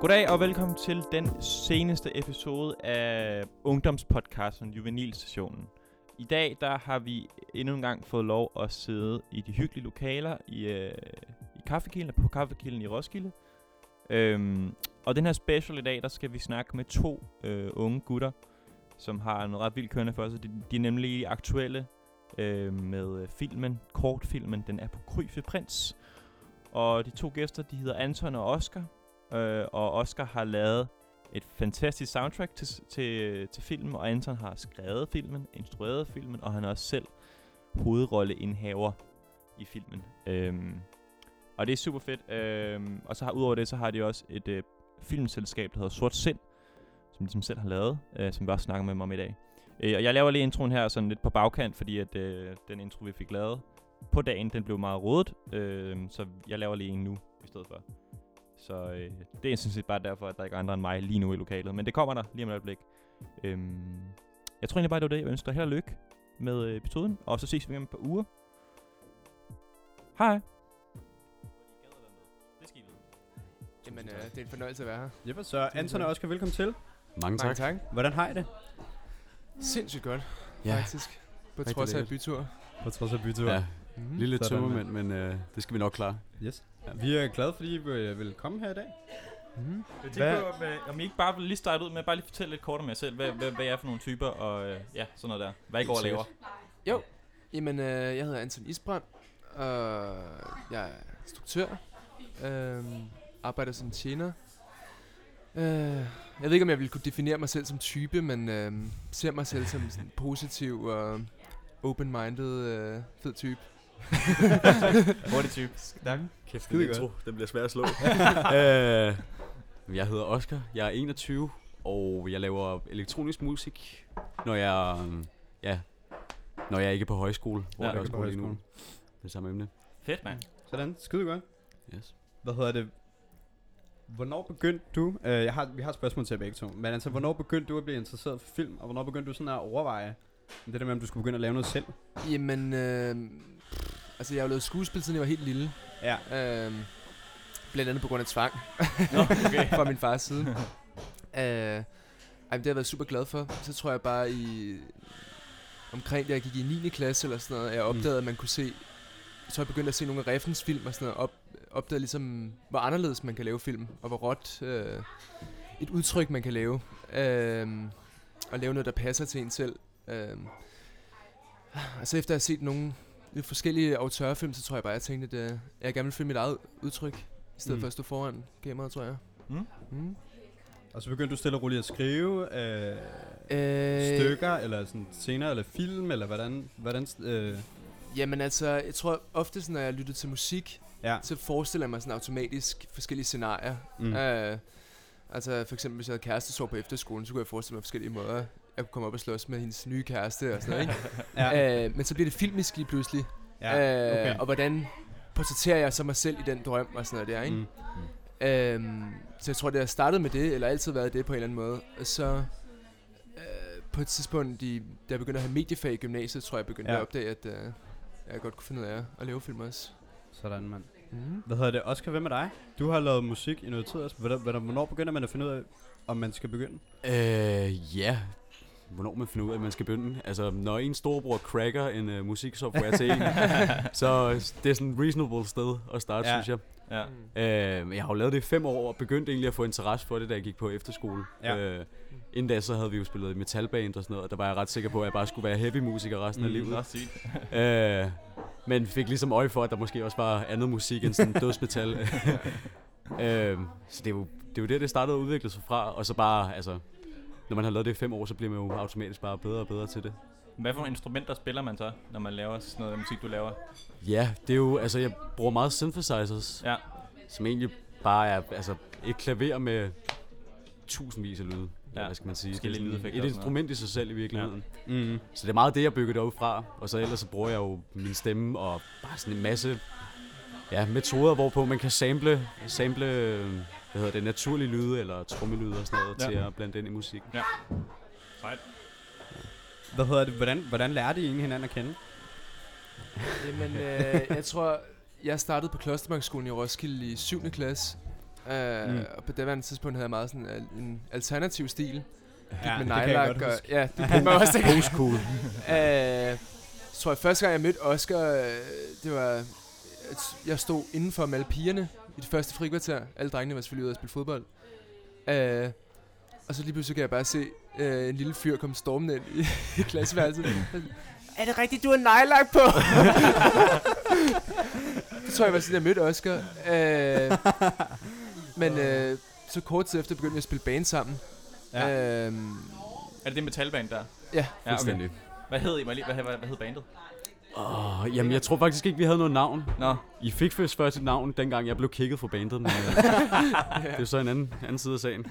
Goddag og velkommen til den seneste episode af ungdomspodcasten Juvenilstationen. I dag der har vi endnu en gang fået lov at sidde i de hyggelige lokaler i, øh, i Kaffekilden, på Kaffekilden i Roskilde. Øhm, og den her special i dag, der skal vi snakke med to øh, unge gutter, som har noget ret vildt kørende for sig. De, de er nemlig aktuelle øh, med filmen, kortfilmen, den er på Kryfe Prins. Og de to gæster, de hedder Anton og Oscar. Øh, og Oscar har lavet et fantastisk soundtrack til, til, til filmen, og Anton har skrevet filmen, instrueret filmen, og han er også selv hovedrolleindhaver i filmen. Øhm, og det er super fedt. Øhm, og så har, udover det, så har de også et øh, filmselskab, der hedder Sort Sind, som de ligesom selv har lavet, øh, som vi også snakker med dem om i dag. Øh, og jeg laver lige introen her sådan lidt på bagkant, fordi at øh, den intro, vi fik lavet på dagen, den blev meget rodet. Øh, så jeg laver lige en nu i stedet for. Så øh, det er sådan set bare derfor, at der ikke er andre end mig lige nu i lokalet. Men det kommer der lige om et øjeblik. Øhm, jeg tror egentlig bare, det var det. Jeg ønsker dig held og lykke med øh, episoden. Og så ses vi om et par uger. Hej. Jamen, øh, det er en fornøjelse at være her. Jeppe, så Anton og Oscar, velkommen til. Mange tak. Mange tak. Hvordan har I det? Sindssygt godt, Ja, faktisk. På Rigtig trods af lækkert. bytur. På trods af bytur. ja. Mm. Lille Sådan, tømmermænd, men øh, det skal vi nok klare. Yes. Ja, vi er glade, fordi I vil vil komme her i dag. Mm. Jeg tænker på, om- om I ikke bare vil lige starte ud med at bare lige fortælle lidt kort om jer selv. Hvad, hvad, hvad I er for nogle typer, og øh, ja, sådan noget der. Hvad I går og laver. Jo, jamen, øh, jeg hedder Anton Isbrand, og jeg er instruktør. Øh, arbejder som tjener. Øh, jeg ved ikke, om jeg ville kunne definere mig selv som type, men øh, ser mig selv som sådan positiv og open-minded, øh, fed type. Hurtig type. Tak. Kæft, Skide godt. Den bliver svær at slå. øh, jeg hedder Oscar, jeg er 21, og jeg laver elektronisk musik, når jeg, øh, ja, når jeg ikke er på højskole, hvor Ja, jeg også på lige nu. højskole. Det samme emne. Fedt, mand. Sådan, skide godt. Yes. Hvad hedder det? Hvornår begyndte du, øh, jeg har, vi har et spørgsmål til jer begge to, men altså, hvornår begyndte du at blive interesseret for film, og hvornår begyndte du sådan at overveje, det der med, om du skulle begynde at lave noget selv? Jamen, øh, altså jeg har jo lavet skuespil, siden jeg var helt lille. Ja. Øh, blandt andet på grund af tvang. Nå, okay. fra min fars side. uh, ej, men det har jeg været super glad for. Så tror jeg bare i... Omkring da jeg gik i 9. klasse eller sådan noget, jeg opdagede, at man kunne se... Så jeg begyndte at se nogle af Reffens film og sådan noget. Op, opdagede ligesom, hvor anderledes man kan lave film. Og hvor råt øh, et udtryk man kan lave. Øh, og lave noget, der passer til en selv. Øh, og så efter at have set nogle lidt forskellige autørfilm, så tror jeg bare, jeg tænkte, at øh, jeg gerne vil finde mit eget udtryk. I stedet Mm. for at stå foran kameraet, tror jeg. Mm. Mm. Og så begyndte du stille og roligt at skrive øh, Øh, stykker, eller sådan scener, eller film, eller hvordan, hvordan øh, Jamen altså, jeg tror ofte, når jeg lytter til musik, ja. så forestiller jeg mig sådan automatisk forskellige scenarier. Mm. Øh, altså for eksempel, hvis jeg havde kærestesår på efterskolen, så kunne jeg forestille mig forskellige måder. Jeg kunne komme op og slås med hendes nye kæreste og sådan noget, ikke? ja. øh, men så bliver det filmisk lige pludselig. ja. Øh, okay. Og hvordan portrætterer jeg så mig selv i den drøm og sådan noget der, ikke? Mm. Øhm, så jeg tror, det har startet med det, eller altid været det på en eller anden måde. Og så øh, på et tidspunkt, de, da jeg begyndte at have mediefag i gymnasiet, tror jeg, jeg begyndte Ja. at opdage, at øh, jeg godt kunne finde ud af at lave film også. Sådan, mand. Mm. Hvad hedder det? Oscar, hvem er dig? Du har lavet musik i noget tid. Hvordan, hvordan- hvornår begynder man at finde ud af, om man skal begynde? Øh, ja. Hvornår man finder ud af, at man skal begynde. Altså, når en storebror cracker en uh, musiksoftware til en, så det er sådan et reasonable sted at starte, Ja. synes jeg. Ja. Øh, jeg har jo lavet det i fem år, og begyndte egentlig at få interesse for det, da jeg gik på efterskole. Ja. Øh, inden da, så havde vi jo spillet metalband og sådan noget, og der var jeg ret sikker på, at jeg bare skulle være heavy musiker resten af Mm. livet. Nå, sygt. Øh, men fik ligesom øje for, at der måske også var andet musik end sådan dødsmetal. øh, så det er, jo, det er jo der, det startede at udvikle sig fra, og så bare, altså, når man har lavet det i fem år, så bliver man jo automatisk bare bedre og bedre til det. Hvad for nogle instrumenter spiller man så, når man laver sådan noget musik, du laver? Ja, det er jo, altså jeg bruger meget synthesizers, Ja. som egentlig bare er, altså et klaver med tusindvis af lyde. Ja, hvad skal man sige? Det er sådan et instrument i sig selv i virkeligheden. Ja. Mm. Så det er meget det, jeg bygger det ud fra. Og så ellers så bruger jeg jo min stemme og bare sådan en masse ja, metoder, hvorpå man kan sample, sample øh, hvad hedder det, naturlige lyde eller trommelyde og sådan noget Ja. ja. til at blande ind i musik. Sejt. Hvad hedder det? Hvordan, hvordan lærte I egentlig hinanden at kende? Jamen, øh, jeg tror, jeg startede på Klostermarkskolen i Roskilde i 7. klasse. Uh, Mm. Og på det tidspunkt havde jeg meget sådan al- en alternativ stil. Ja, med det kan jeg nejlak. godt Og, huske. ja, det kan man også tænke. Post cool. Uh, så tror jeg, første gang jeg mødte Oscar, øh, det var, jeg stod indenfor med alle pigerne i det første frikvarter. Alle drengene var selvfølgelig ude at spille fodbold. Uh, og så lige pludselig kan jeg bare se uh, en lille fyr komme stormende ind i, i klasseværelset. er det rigtigt, du har nejlak på? det tror jeg var sådan, jeg mødte Oscar. Uh, men uh, så kort tid efter begyndte vi at spille band sammen. Ja. Uh, Er det det metalband der? Ja. ja okay. Fuldstændig. Hvad hed I? Hvad, hvad, hvad hed bandet? Åh, jamen, jeg tror faktisk ikke, vi havde noget navn. Nå, I fik først først et navn, dengang jeg blev kigget fra bandet, men øh, det er jo så en anden, anden side af sagen.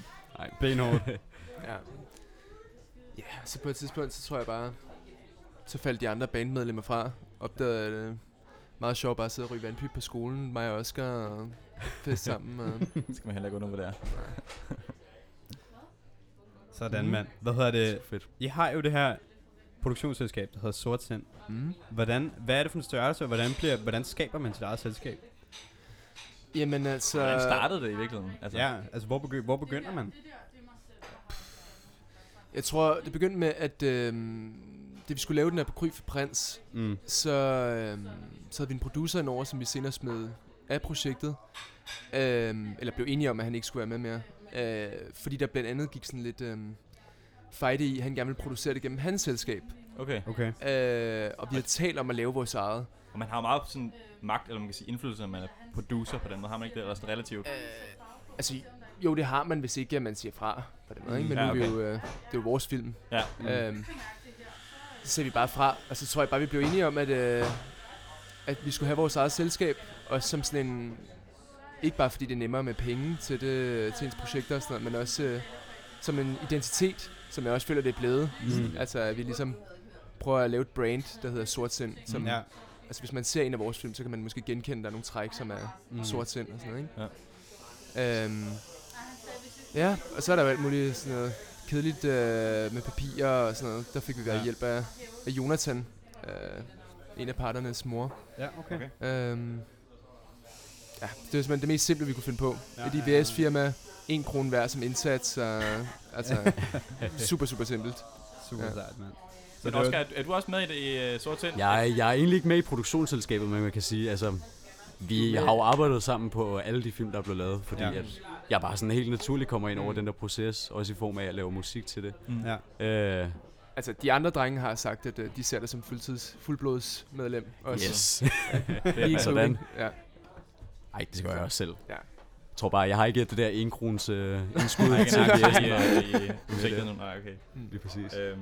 Benhårdt. Ja. Ja, så på et tidspunkt, så tror jeg bare, så faldt de andre bandmedlemmer fra. Opdagede, det meget sjovt bare at sidde og ryge vandpip på skolen, mig og Oscar, og fest sammen. Og, det skal man heller ikke under, hvad det er. Sådan, mand. Hvad hedder det? Fedt. I har jo det her produktionsselskab, der hedder Sortsind. mm. Hvordan, hvad er det for en størrelse, og hvordan, bliver, hvordan skaber man sit eget selskab? Jamen altså... Hvordan startede det i virkeligheden? Altså, Ja, altså hvor, begy- hvor begynder man? Jeg tror, det begyndte med, at øhm, da vi skulle lave den her på Kry for Prins, Mm. så, øhm, så havde vi en producer indover, som vi senere smed af projektet. Øhm, eller blev enige om, at han ikke skulle være med mere. Øh, fordi der blandt andet gik sådan lidt øhm, fight i, han gerne ville producere det gennem hans selskab. Okay. Okay. Øh, og vi har talt om at lave vores eget. Og man har meget sådan magt, eller man kan sige indflydelse, når man er producer på den måde. Har man ikke det? Eller sådan relativt? Øh, altså, jo, det har man, hvis ikke at man siger fra på den måde. Ikke? Men Ja, nu er vi okay. jo, øh, det er jo vores film. Ja. Mm. Øhm, så ser vi bare fra, og så tror jeg bare, vi blev enige om, at, øh, at vi skulle have vores eget selskab, og som sådan en, ikke bare fordi det er nemmere med penge til, det, til ens projekter og sådan noget, men også øh, som en identitet, som jeg også føler, det er blevet. Mm. Altså, at vi ligesom prøver at lave et brand, der hedder Sortsind, som, Mm. Ja. altså hvis man ser en af vores film, så kan man måske genkende, at der er nogle træk, som er Mm. mm. sort sind og sådan noget, ikke? Ja. Øhm, ja, og så er der jo alt muligt sådan noget kedeligt øh, med papirer og sådan noget. Der fik vi Ja. ja. hjælp af, af Jonathan, øh, en af parternes mor. Ja, okay. Okay. Øhm, ja, det var simpelthen det mest simple, vi kunne finde på. Ja, Et. IVS-firma, en krone hver som indsats, og, altså super, super simpelt. Super Ja. sejt, mand. Så Men Oscar, er, du også med i det i uh, Sort Sind? Jeg, jeg er egentlig ikke med i produktionsselskabet, men man kan sige, altså, vi har jo arbejdet sammen på alle de film, der er blevet lavet, fordi Ja. at jeg bare sådan helt naturligt kommer ind over Mm. den der proces, også i form af at lave musik til det. Mm. Ja. Øh, Altså, de andre drenge har sagt, at øh, de ser det som fuldtids, fuldblodsmedlem. Også. yes. Sådan. Ja. Ej, det gør jeg også selv. Ja. Jeg tror bare, jeg har ikke det der en krones øh, indskud Nej, øh, i projektet nu. Nej, okay. Lige præcis. Øhm,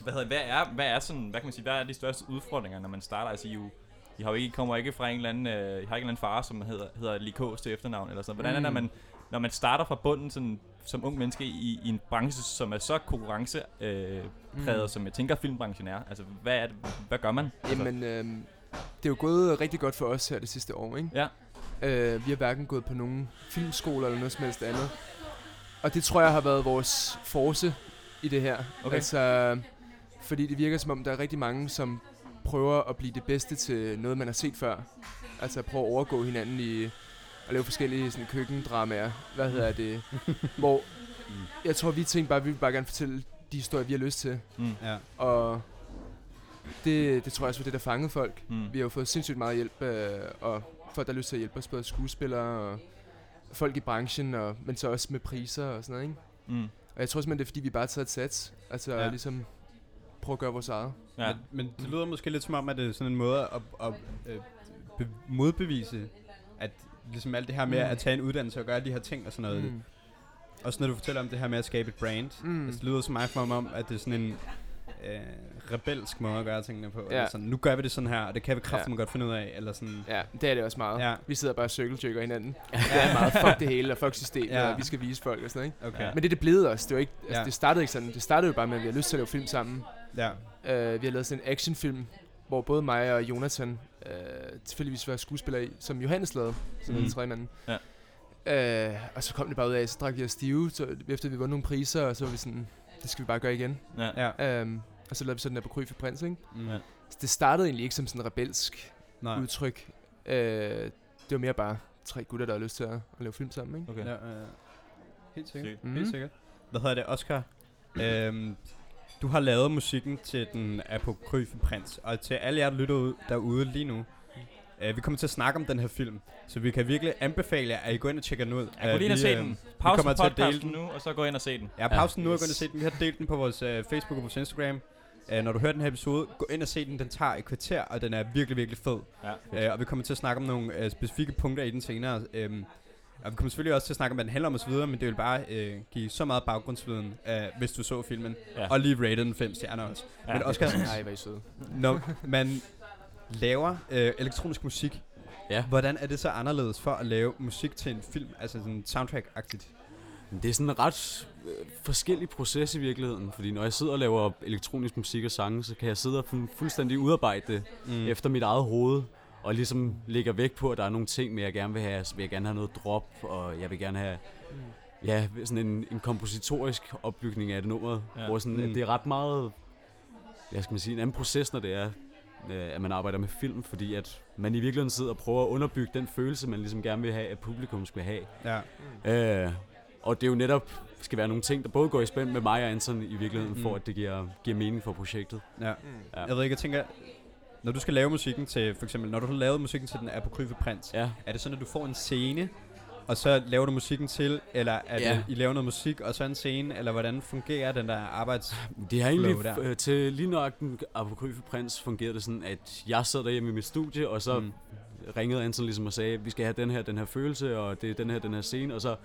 hvad, hedder, hvad, er, hvad er sådan, hvad kan man sige, hvad er de største udfordringer, når man starter? Altså, I, jo, I har jo ikke, kommer ikke fra en eller anden, øh, I har ikke en eller anden far, som hedder, hedder Likås til efternavn, eller sådan. Hvordan er det, når Mm. man, når man starter fra bunden sådan, som ung menneske i, i en branche, som er så konkurrencepræget, øh, præget, Mm. som jeg tænker filmbranchen er? Altså, hvad, er det, hvad gør man? Altså, Jamen, øh, det er jo gået rigtig godt for os her det sidste år, ikke? Ja. Øh, vi har hverken gået på nogen filmskoler eller noget som helst andet. Og det tror jeg har været vores force i det her. Okay. Altså, fordi det virker som om, der er rigtig mange, som prøver at blive det bedste til noget, man har set før. Altså at prøve at overgå hinanden i at lave forskellige sådan, køkkendramaer. Hvad hedder det? Hvor jeg tror, vi tænkte bare, at vi vil bare gerne fortælle de historier, vi har lyst til. mm, Ja. Og det, det tror jeg også var det, der fangede folk. mm, Vi har jo fået sindssygt meget hjælp, øh, og folk, der har lyst til at hjælpe os, både skuespillere og folk i branchen, og, men så også med priser og sådan noget, ikke? mm, Og jeg tror simpelthen, det er fordi, vi bare har taget et sats. Altså Ja. ligesom prøve at gøre vores eget. ja. Men, men det lyder måske lidt som om, at det er sådan en måde at, at, at be, modbevise, at ligesom alt det her med Mm. at tage en uddannelse og gøre de her ting og sådan noget. Mm. Også når du fortæller om det her med at skabe et brand. Mm. Altså, det lyder som mig for mig om, at det er sådan en øh, rebelsk måde at gøre tingene på. Ja. Eller sådan, nu gør vi det sådan her, og det kan vi kraftigt Ja. godt finde ud af. Eller sådan, Ja, det er det også meget. Ja. Vi sidder bare og cirkeltjekker hinanden. Det er meget fuck det hele, og fuck systemet, Ja. ja. og vi skal vise folk og sådan noget, ikke? okay. Ja. Men det er det blevet også. Det, var ikke, altså, Ja. det startede ikke sådan. Det startede jo bare med, at vi har lyst til at lave film sammen. Ja. Uh, vi har lavet sådan en actionfilm, hvor både mig og Jonathan uh, tilfældigvis var skuespillere i, som Johannes lavede, som Mm. den tredje manden. Ja. Uh, og så kom det bare ud af, så drak vi os stive, så efter vi vundet nogle priser, og så var vi sådan, det skal vi bare gøre igen. ja. Ja. Um, og så lavede vi sådan der på Kry for Prins, ikke? Mm. Ja. Så det startede egentlig ikke som sådan en rebelsk Nej. udtryk. Uh, det var mere bare, tre gutter, der har lyst til at, at lave film sammen, ikke? Okay. Ja, ja, ja. Helt sikkert. Mm. Mhm. Helt sikkert. Hvad hedder det, Oscar? øhm, du har lavet musikken til den apokryfe prins, og til alle jer, der lytter ud derude lige nu, øh, vi kommer til at snakke om den her film, så vi kan virkelig anbefale jer, at I går ind og tjekker den ud. Jeg gå Øh, lige ind og vi, se øh, den. Pause kommer til at dele den. nu, og så gå ind og se den. Ja, pausen Ja, nu yes. gået ind og se den. Vi har delt den på vores øh, Facebook og vores Instagram. Øh, når du hører den her episode, gå ind og se den. Den tager et kvarter, og den er virkelig, virkelig fed. Ja. Øh, og vi kommer til at snakke om nogle øh, specifikke punkter i den senere. Øhm, og vi kommer selvfølgelig også til at snakke om, hvad den handler om osv., men det vil bare øh, give så meget baggrundsviden, øh, hvis du så filmen. Ja. Og lige rate den 5 stjerner også. Ja. Men Oscar, Nej, er I søde. når man laver øh, elektronisk musik, Ja. hvordan er det så anderledes for at lave musik til en film? Altså sådan soundtrack-agtigt. Det er sådan en ret øh, forskellig proces i virkeligheden, fordi når jeg sidder og laver elektronisk musik og sange, så kan jeg sidde og fu- fuldstændig udarbejde det mm. efter mit eget hoved, og ligesom lægger vægt på, at der er nogle ting, men jeg gerne vil have. Så vil jeg gerne have noget drop, og jeg vil gerne have ja, sådan en, en kompositorisk opbygning af det nummer, Ja. hvor sådan, Mm. mm. det er ret meget, hvad skal man sige, en anden proces, når det er, øh, at man arbejder med film, fordi at man i virkeligheden sidder og prøver at underbygge den følelse, man ligesom gerne vil have, at publikum skal have. Ja. Øh, og det er jo netop skal være nogle ting, der både går i spænd med mig og Anton i virkeligheden, Mm. mm. for at det giver, giver mening for projektet. ja. Mm. Ja. Jeg ved ikke, jeg tænker, når du skal lave musikken til, for eksempel, når du har lavet musikken til den apokryfe prins, Ja. er det sådan, at du får en scene, og så laver du musikken til, eller er Ja. det, I laver noget musik, og så en scene, eller hvordan fungerer den der arbejds... Det har egentlig der. øh, til lige nok den apokryfe prins fungerede det sådan, at jeg sad derhjemme i mit studie, og så mm. ringede Anton ligesom og sagde, vi skal have den her, den her følelse, og det er den her, den her scene, og så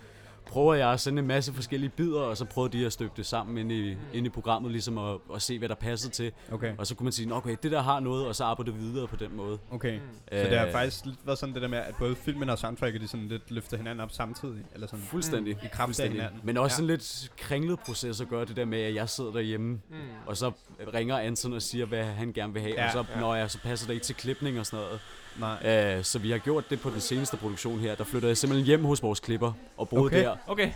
prøver jeg at sende en masse forskellige bidder, og så prøver de at støbe det sammen ind i, ind i programmet, ligesom at, at se, hvad der passer til. Okay, Og så kunne man sige, "Nå, okay, det der har noget, og så arbejde videre på den måde. okay. Mm. Så det har Øh, faktisk lidt været sådan det der med, at både filmen og soundtracket, de sådan lidt løfter hinanden op samtidig, eller sådan Fuldstændig. i kraft af Fuldstændig. hinanden. Men også Ja. sådan lidt kringlet proces at gøre det der med, at jeg sidder derhjemme, Mm. og så ringer Anton og siger, hvad han gerne vil have, Ja, og så, ja. når jeg så passer det ikke til klipning og sådan noget. Nej. Uh, så vi har gjort det på den seneste produktion her. Der flytter jeg simpelthen hjem hos vores klipper og boede Okay. der. Okay.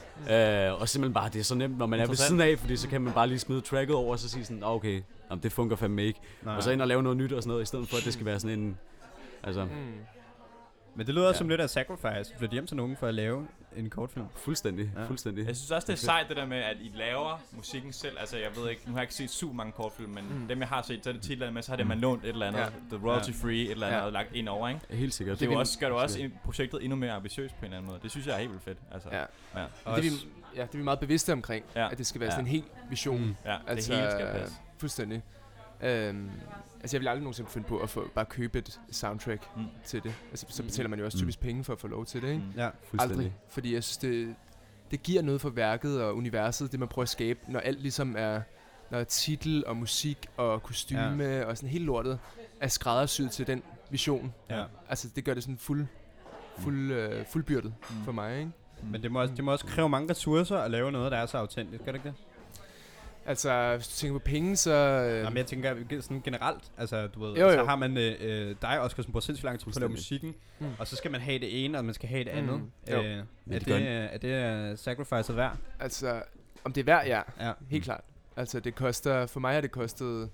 Uh, og simpelthen bare, det er så nemt, når man er ved siden af, fordi så kan man bare lige smide tracket over, og så sige sådan, "Nå, okay, jamen, det fungerer fandme ikke. Nej. Og så ind og lave noget nyt og sådan noget, i stedet for, at det skal være sådan en... Altså, Mm. Men det lyder Ja. som lidt af sacrifice, flytte hjem til nogen for at lave en kortfilm. fuldstændig, Ja. ja. fuldstændig. Jeg synes også, det er sejt det der med, at I laver musikken selv. Altså, jeg ved ikke, nu har jeg ikke set super mange kortfilm, men Mm. dem, jeg har set, så er det tit med, så har det Mm. man lånt et eller andet. Ja. Ja. The royalty free, et eller andet, Ja. ja. lagt ind over, ikke? Helt sikkert. Det, er jo også, gør du også en- projektet endnu mere ambitiøst på en eller anden måde. Det synes jeg er helt vildt fedt. Altså, Ja. ja. Det er, vi, ja, det er vi meget bevidste omkring, Ja. at det skal være Ja. sådan en hel vision. Mm. ja Altså, det hele skal passe. Fuldstændig. Øhm, altså, jeg vil aldrig nogensinde finde på at få, bare købe et soundtrack Mm. til det. Altså, så Mm. betaler man jo også Mm. typisk penge for at få lov til det, ikke? Mm. Ja. Fuldstændig. Aldrig. Fordi jeg synes, det, det giver noget for værket og universet, det man prøver at skabe, når alt ligesom er, når titel og musik og kostyme ja. og sådan hele lortet er skræddersyet til den vision. ja. Altså, det gør det sådan fuld, fuld, øh, fuldbyrdet Mm. for mig, ikke? Men det må, også, det må også kræve mange ressourcer at lave noget, der er så autentisk, gør det ikke det? Altså, hvis du tænker på penge, så... Øh, Jamen, jeg tænker sådan generelt, altså du ved, Jo, så jo. har man øh, øh, dig, Oscar, som bruger sindssygt lang tid på at lave Fuldstændig. musikken, Mm. og så skal man have det ene, og man skal have det Mm. andet. Jo. Øh, er, det, er det uh, sacrificet værd? Altså, om det er værd, ja. Ja. Helt klart. Altså, det koster... For mig har det kostet...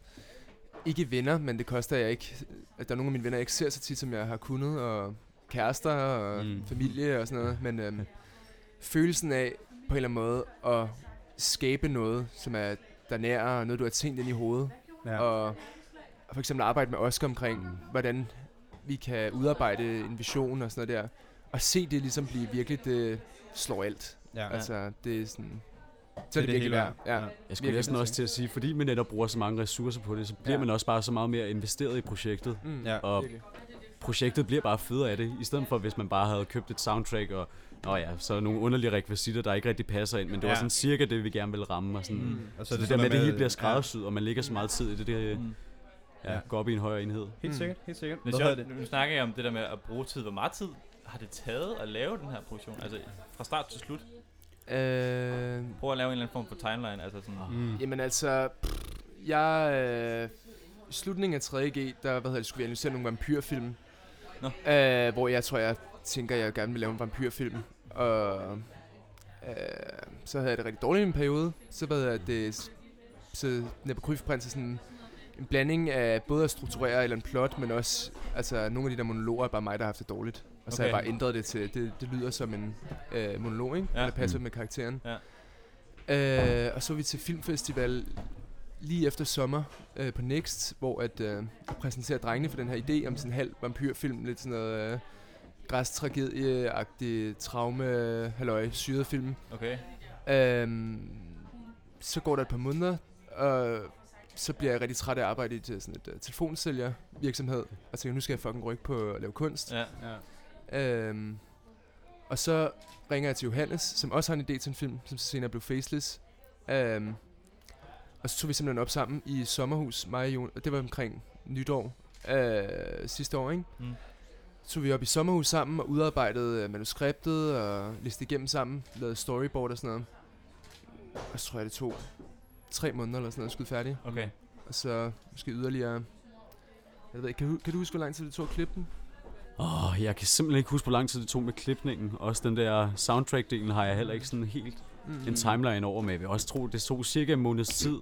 Ikke venner, men det koster jeg ikke... At der er nogle af mine venner, jeg ikke ser så tit, som jeg har kunnet, og kærester og Mm. mm. familie og sådan noget. Men øhm, følelsen af på en eller anden måde at skabe noget, som er der nær, og noget, du har tænkt ind i hovedet. Ja. Og for eksempel arbejde med Oscar omkring, hvordan vi kan udarbejde en vision og sådan noget der. Og se det ligesom blive virkelig, det slår alt. ja. Ja. Altså, det er sådan... Så Det er det virkelig værd. Ja. Ja. Jeg skulle næsten også til at sige, fordi man netop bruger så mange ressourcer på det, så bliver ja. man også bare så meget mere investeret i projektet. Mm, Ja. Og virkelig. projektet bliver bare federe af det, i stedet for hvis man bare havde købt et soundtrack, og Nå ja, så nogle underlige rekvisitter, der ikke rigtig passer ind, men det var Ja. sådan cirka det, vi gerne ville ramme. Og sådan. Mm. Og Så det, det der med, at det hele bliver skræddersyet, og man lægger så meget tid i det, det Mm. ja, Ja. går op i en højere enhed. Helt Mm. sikkert, helt sikkert. Hvad sjovt, nu snakker jeg om det der med at bruge tid. Hvor meget tid har det taget at lave den her produktion? Altså fra start til slut. Øh, Prøv at lave en eller anden form for timeline. Altså sådan, Mm. jamen altså, pff, jeg... Øh, I slutningen af 3G, der hvad hedder det, skulle vi analysere nogle vampyrfilm. Nå. Øh, hvor jeg tror, jeg tænker, jeg gerne vil lave en vampyrfilm. Og øh, så havde jeg det rigtig dårligt i en periode. Så hedder det... Så Nebukryfprins er sådan en blanding af både at strukturere eller en plot, men også altså, nogle af de der monologer er bare mig, der har haft det dårligt. Og så har jeg Okay. bare ændret det til, det, det lyder som en øh, monolog, ikke? Ja. Eller passer Mm. med karakteren. Ja. Øh, og så var vi til filmfestival lige efter sommer øh, på Next, hvor at øh, jeg præsenterer drengene for den her idé om sådan en halv vampyrfilm, lidt sådan noget øh, græstragedie-agtig traume, halløj, syret film. Okay. Øhm, så går der et par måneder, og så bliver jeg rigtig træt af at arbejde i øh, sådan et uh, telefonsælger virksomhed, og tænker, nu skal jeg fucking rykke på at lave kunst. Ja. Ja. Øhm, og så ringer jeg til Johannes, som også har en idé til en film, som senere blev Faceless. Øhm, og så tog vi simpelthen op sammen i sommerhus, mig og Jon, og det var omkring nytår øh, sidste år, ikke? Mm. Så tog vi op i sommerhus sammen og udarbejdede øh, manuskriptet og læste igennem sammen, lavede storyboard og sådan noget. Og så tror jeg, det tog tre måneder eller sådan noget at skyde færdig. Okay. Og så måske yderligere... Jeg ved ikke, kan du, kan du huske, hvor lang tid det tog at klippe den? Åh, oh, jeg kan simpelthen ikke huske, hvor lang tid det tog med klipningen. Også den der soundtrack-delen har jeg heller ikke sådan helt Mm. en timeline over med. Jeg vil også tro, det tog cirka en måneds tid.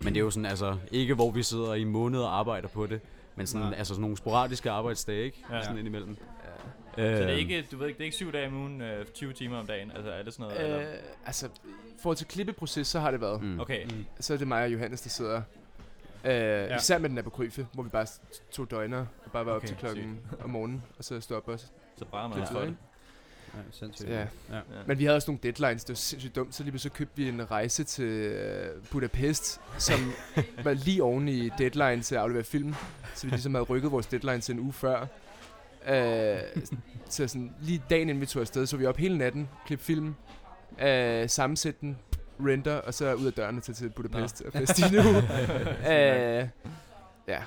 Men det er jo sådan, altså, ikke hvor vi sidder i måneder og arbejder på det. Men sådan, Nej. altså sådan nogle sporadiske arbejdsdage, ikke? Ja. Sådan indimellem. Ja. Øh, Så det er ikke, du ved ikke, det er ikke syv dage om ugen, øh, 20 timer om dagen? Altså, er det sådan noget? eller? Øh, altså, i forhold til klippeproces, så har det været. Mm. Okay. Mm. Så er det mig og Johannes, der sidder. Øh, ja. Især med den apokryfe, hvor vi bare tog døgner og bare var okay, op til klokken om morgenen, og så stod op også. Så brænder man? Ja, sindssygt. Ja. Ja. Men vi havde også nogle deadlines, det var sindssygt dumt, så lige så købte vi en rejse til øh, Budapest, som var lige oven i deadline til at aflevere film, så vi ligesom havde rykket vores deadline til en uge før. Øh, så sådan, lige dagen inden vi tog afsted, så vi op hele natten, klip film, øh, sammensætte den, render, og så ud af dørene til, til Budapest og fest i uge. øh, ja,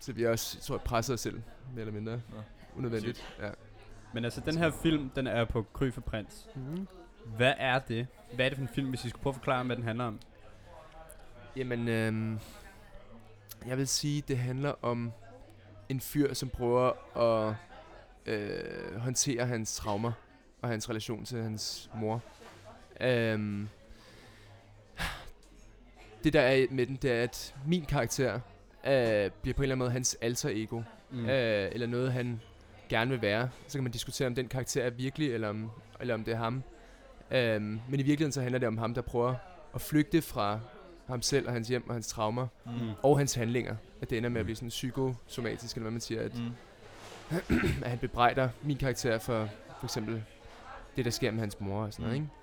så vi også, tror jeg, presset os selv, mere eller mindre, Nå. unødvendigt. Ja. Men altså, den her film, den er på Kryfe Prins. Mm. Hvad er det? Hvad er det for en film, hvis I skulle prøve at forklare, hvad den handler om? Jamen, øhm, jeg vil sige, det handler om en fyr, som prøver at øh, håndtere hans traumer og hans relation til hans mor. Øhm, det der er med den, det er, at min karakter øh, bliver på en eller anden måde hans alter ego. Mm. Øh, eller noget, han gerne vil være. Så kan man diskutere, om den karakter er virkelig, eller om, eller om det er ham. Øhm, men i virkeligheden så handler det om ham, der prøver at flygte fra ham selv og hans hjem og hans traumer Mm. og hans handlinger. At det ender med at blive sådan psykosomatisk, eller hvad man siger. At, Mm. at han bebrejder min karakter for for eksempel det, der sker med hans mor og sådan noget. Mm. Ikke?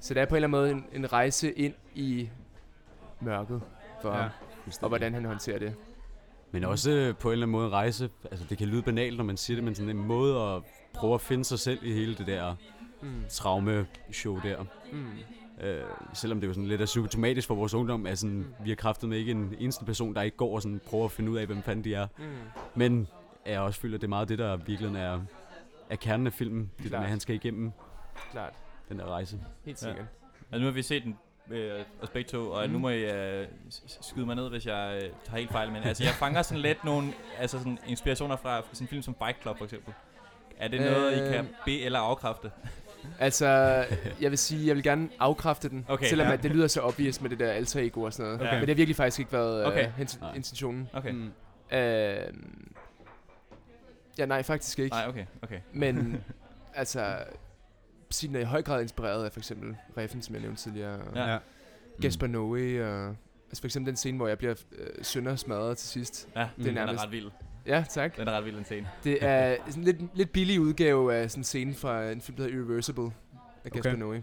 Så det er på en eller anden måde en, en rejse ind i mørket for Ja. ja. og hvordan han håndterer det. Men også øh, på en eller anden måde rejse. Altså, det kan lyde banalt, når man siger det, men sådan en måde at prøve at finde sig selv i hele det der Mm. traume-show der. Mm. Øh, selvom det er jo sådan lidt er symptomatisk for vores ungdom, at sådan, vi har kraftet med ikke en eneste person, der ikke går og sådan prøver at finde ud af, hvem fanden de er. Mm. Men jeg også føler, at det er meget det, der virkelig er, er kernen af filmen. Det der med, Klart. at han skal igennem Klart. den der rejse. Helt Ja. sikkert. Altså, nu har vi set den øh, os begge to, og Mm. nu må I øh, skyde mig ned, hvis jeg øh, tager helt fejl. Men altså, jeg fanger sådan lidt nogle altså sådan inspirationer fra sådan en film som Fight Club, for eksempel. Er det noget, I kan Øh. be- eller afkræfte? Altså, jeg vil sige, jeg vil gerne afkræfte den. Okay, selvom ja. at det lyder så obvious med det der alter ego og sådan noget. Okay. Men det har virkelig faktisk ikke været Okay. øh, hens- Nej. intentionen. Okay. Mm. Øh, ja, nej, faktisk ikke. Nej, okay, okay. Men altså, Siden er i høj grad inspireret af for eksempel Reffen, som jeg nævnte tidligere. og Ja. Ja. Gaspar Noé og... Altså for eksempel den scene, hvor jeg bliver øh, sønder smadret til sidst. Ja, Det er den er nærmest- ret vild. Ja, tak. Den er ret vild, den scene. Det er sådan lidt, lidt billig udgave af sådan en scene fra en film, der hedder Irreversible af Gaspar Okay. Noé.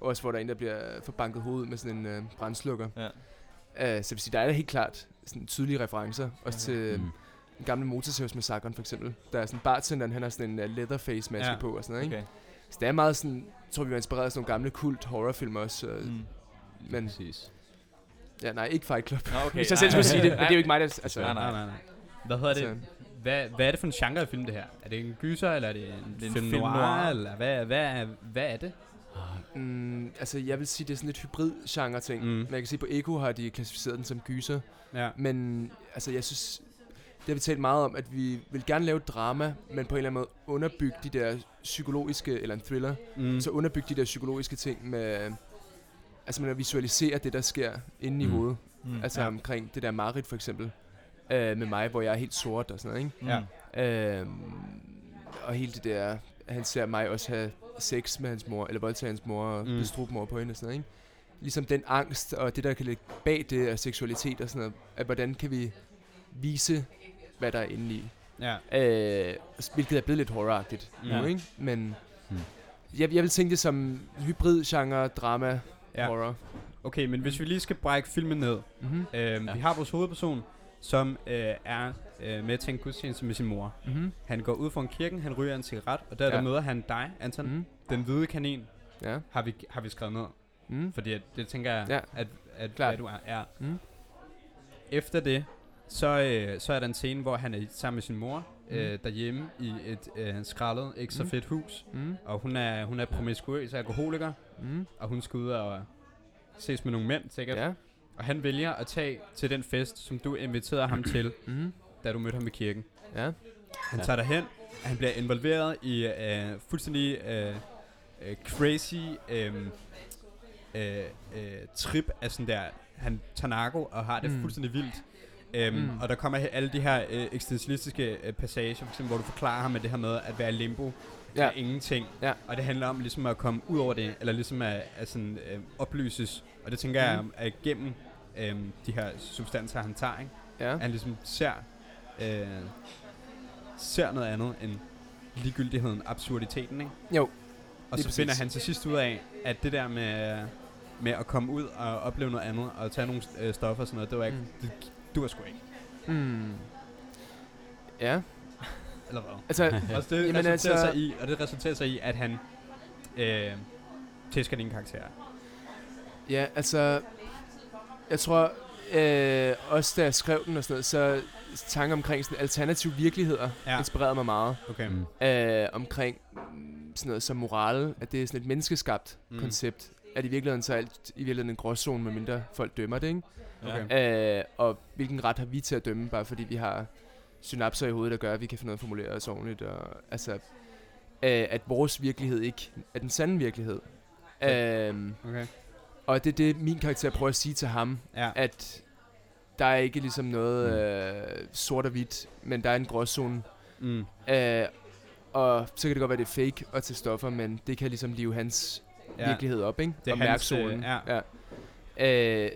Også hvor der er en, der bliver forbanket hovedet med sådan en øh, brændslukker. Ja. Uh, så vil sige, der er da helt klart sådan tydelige referencer. Også Okay. til Mm. mm. den gamle motorsavsmassakren for eksempel. Der er sådan bartenderen, han har sådan en uh, leatherface maske Ja. ja. på og sådan noget, ikke? Okay. Så det er meget sådan, tror vi var inspireret af sådan nogle gamle kult horrorfilm også. Uh, mm. Men Præcis. ja, nej, ikke Fight Club. Nå, okay. Hvis jeg selv skulle sige det, men det er jo ikke mig, der... Altså, Nej, nej. Nej, nej. Hvad hedder det? Hvad, hvad er det for en genre af film, det her? Er det en gyser, eller er det en, Det er en film, film noir, eller hvad, hvad, er, hvad er det? Mm, altså, jeg vil sige, det er sådan lidt hybrid-genre ting. Mm. Mm. Men jeg kan se, på Eko har de klassificeret den som gyser. Ja. Men altså, jeg synes, det har vi talt meget om, at vi vil gerne lave et drama, men på en eller anden måde underbygge de der psykologiske, eller en thriller, Mm. så underbygge de der psykologiske ting med, altså man at visualisere det, der sker inde i Mm. hovedet. Mm. Altså Ja. omkring det der Marit for eksempel, øh, med mig, hvor jeg er helt sort og sådan noget, ikke? Ja. Øh, og hele det der, at han ser mig også have sex med hans mor, eller voldtage hans mor, og Mm. mm. bestrube mor på hende og sådan noget, ikke? Ligesom den angst, og det der kan ligge bag det, og seksualitet og sådan noget, at hvordan kan vi vise, hvad der er inde i. Ja. Øh, hvilket er blevet lidt horroragtigt nu, ikke? Men Mm. jeg, jeg vil tænke det som hybrid-genre, drama, Ja. ja. horror. Okay, men hvis vi lige skal brække filmen ned. Mm-hmm. Øhm, Ja. Vi har vores hovedperson, som øh, er øh, med til en gudstjeneste med sin mor. Mm-hmm. Han går ud fra kirken, han ryger en cigaret, og der, ja. Ja. der møder han dig, Anton. Mm. Mm. Den hvide kanin Ja. har vi, har vi skrevet ned. Mm. Fordi at, det tænker jeg, Ja. at, at Klart. hvad du er. er. Mm. Efter det, så, øh, så er der en scene, hvor han er sammen med sin mor Mm. øh, derhjemme i et øh, skrællet, ikke så Mm. fedt hus. Mm. Og hun er, hun er promiskuøs alkoholiker, Mm. og hun skal ud og ses med nogle mænd, sikkert. Ja. Og han vælger at tage til den fest, som du inviterede ham til, Mm. da du mødte ham i kirken. Ja. Han Ja. tager derhen, han bliver involveret i øh, fuldstændig øh, øh, crazy øh, øh, øh, trip af sådan der, han tager narko og har det. Mm. fuldstændig vildt. Um, mm. Og der kommer alle de her øh, eksistentialistiske øh, passager, for eksempel, hvor du forklarer ham med det her med at være i limbo, ja. Er ingenting. Ja. Og det handler om ligesom at komme ud over det, eller ligesom at, at sådan, øh, oplyses. Og det tænker mm. jeg er gennem øh, de her substanser, han tager, ikke? Ja. At han ligesom ser, øh, ser noget andet end ligegyldigheden, absurditeten, ikke? Jo, Og så finder han til sidst ud af, at det der med, med at komme ud og opleve noget andet, og tage nogle øh, stoffer og sådan noget, det var ikke, Mm. det, du var sgu ikke. Mm. Ja. Eller hvad? Altså, Og det Jamen resulterer altså- sig i, og det resulterer sig i, at han øh, tæsker din karakter. ja, altså... Jeg tror, øh, også da jeg skrev den og sådan noget, så tanker omkring sådan alternative virkeligheder Ja. inspirerede mig meget. Okay. Mm. Øh, omkring sådan noget som moral, at det er sådan et menneskeskabt mm. koncept. At i virkeligheden så er alt i virkeligheden en gråzone, medmindre folk dømmer det, ikke? Okay. Øh, og hvilken ret har vi til at dømme, bare fordi vi har synapser i hovedet, der gør, at vi kan finde af at formulere os ordentligt. Og, altså, øh, at vores virkelighed ikke er den sande virkelighed. Øh, Okay. og det er det, min karakter prøver at sige til ham, Ja. at der er ikke ligesom noget øh, sort og hvidt, men der er en gråzone. Mm. Øh, og så kan det godt være, det er fake at tage stoffer, men det kan ligesom live hans Ja. virkelighed op, ikke? Det er og hans, mærke øh, solen. ja. ja. Øh,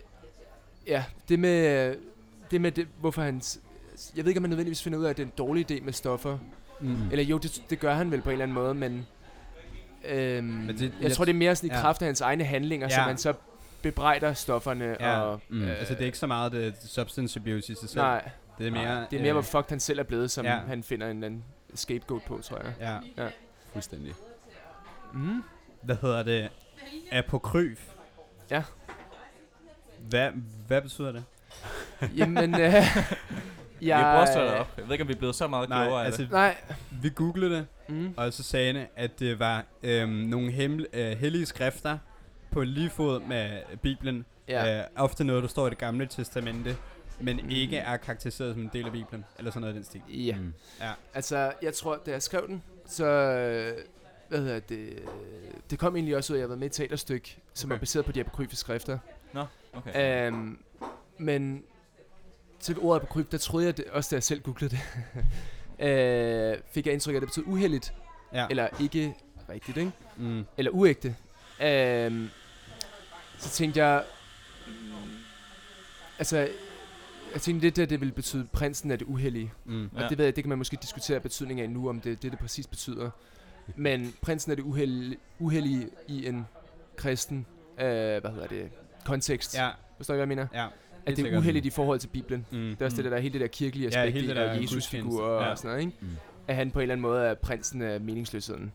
ja, det med, det med det, hvorfor han... Jeg ved ikke, om han nødvendigvis finder ud af, at det er en dårlig idé med stoffer. Mm. Eller jo, det, det gør han vel på en eller anden måde, men... Øhm, Men det- jeg, jeg tror, det er mere sådan i ja. kraft af hans egne handlinger, Ja. som han så bebrejder stofferne. Ja. Og, Mm. øh, Altså, det er ikke så meget det substance abuse i sig selv. Nej, Det er mere... det er mere, hvor fucked han selv er blevet, som ja. ja. han finder en anden scapegoat på, tror jeg. Ja. Fuldstændig. Mm. Hvad hedder det? Apokryf. Ja. Hvad, hvad betyder det? Jamen, øh, Jeg, jeg... slå det op. Jeg ved ikke, om vi er blevet så meget Nej, klogere af altså, det. Nej. vi googlede det, Mm. og så sagde det, at det var øhm, nogle hemmel, øh, hellige skrifter på lige fod med Bibelen. Ja. Øh, ofte noget, der står i det gamle testamente, men ikke er karakteriseret som en del af Bibelen, eller sådan noget i den stil. Ja. Mm. Altså, jeg tror, da jeg skrev den, så... øh, Hvad hedder det? Det kom egentlig også ud af, at jeg var med i et teaterstykke, som Okay. er baseret på de apokryfe skrifter. Okay. Um, men til ordet apokryf, der troede jeg det, også, da jeg selv googlede det, uh, fik jeg indtryk af, at det betød uheldigt, Ja. eller ikke rigtigt, ikke? Mm. Eller uægte. Um, så tænkte jeg, altså, jeg tænkte lidt, at det ville betyde prinsen af det uheldige. Mm. Og det ved jeg, det kan man måske diskutere betydningen af nu, om det det, det præcis betyder. Men prinsen er det uheldige, uheldige i en kristen, øh, hvad hedder det, kontekst. Ja, Forstår I, hvad jeg mener? ja. At det er uheldigt i forhold til Bibelen. Mm. Det er også det der, hele det der kirkelige Ja, aspekt hele ja, det der og Jesus-figur gudstjeneste. og Ja. sådan noget, ikke? Mm. At han på en eller anden måde er prinsen af meningsløsheden.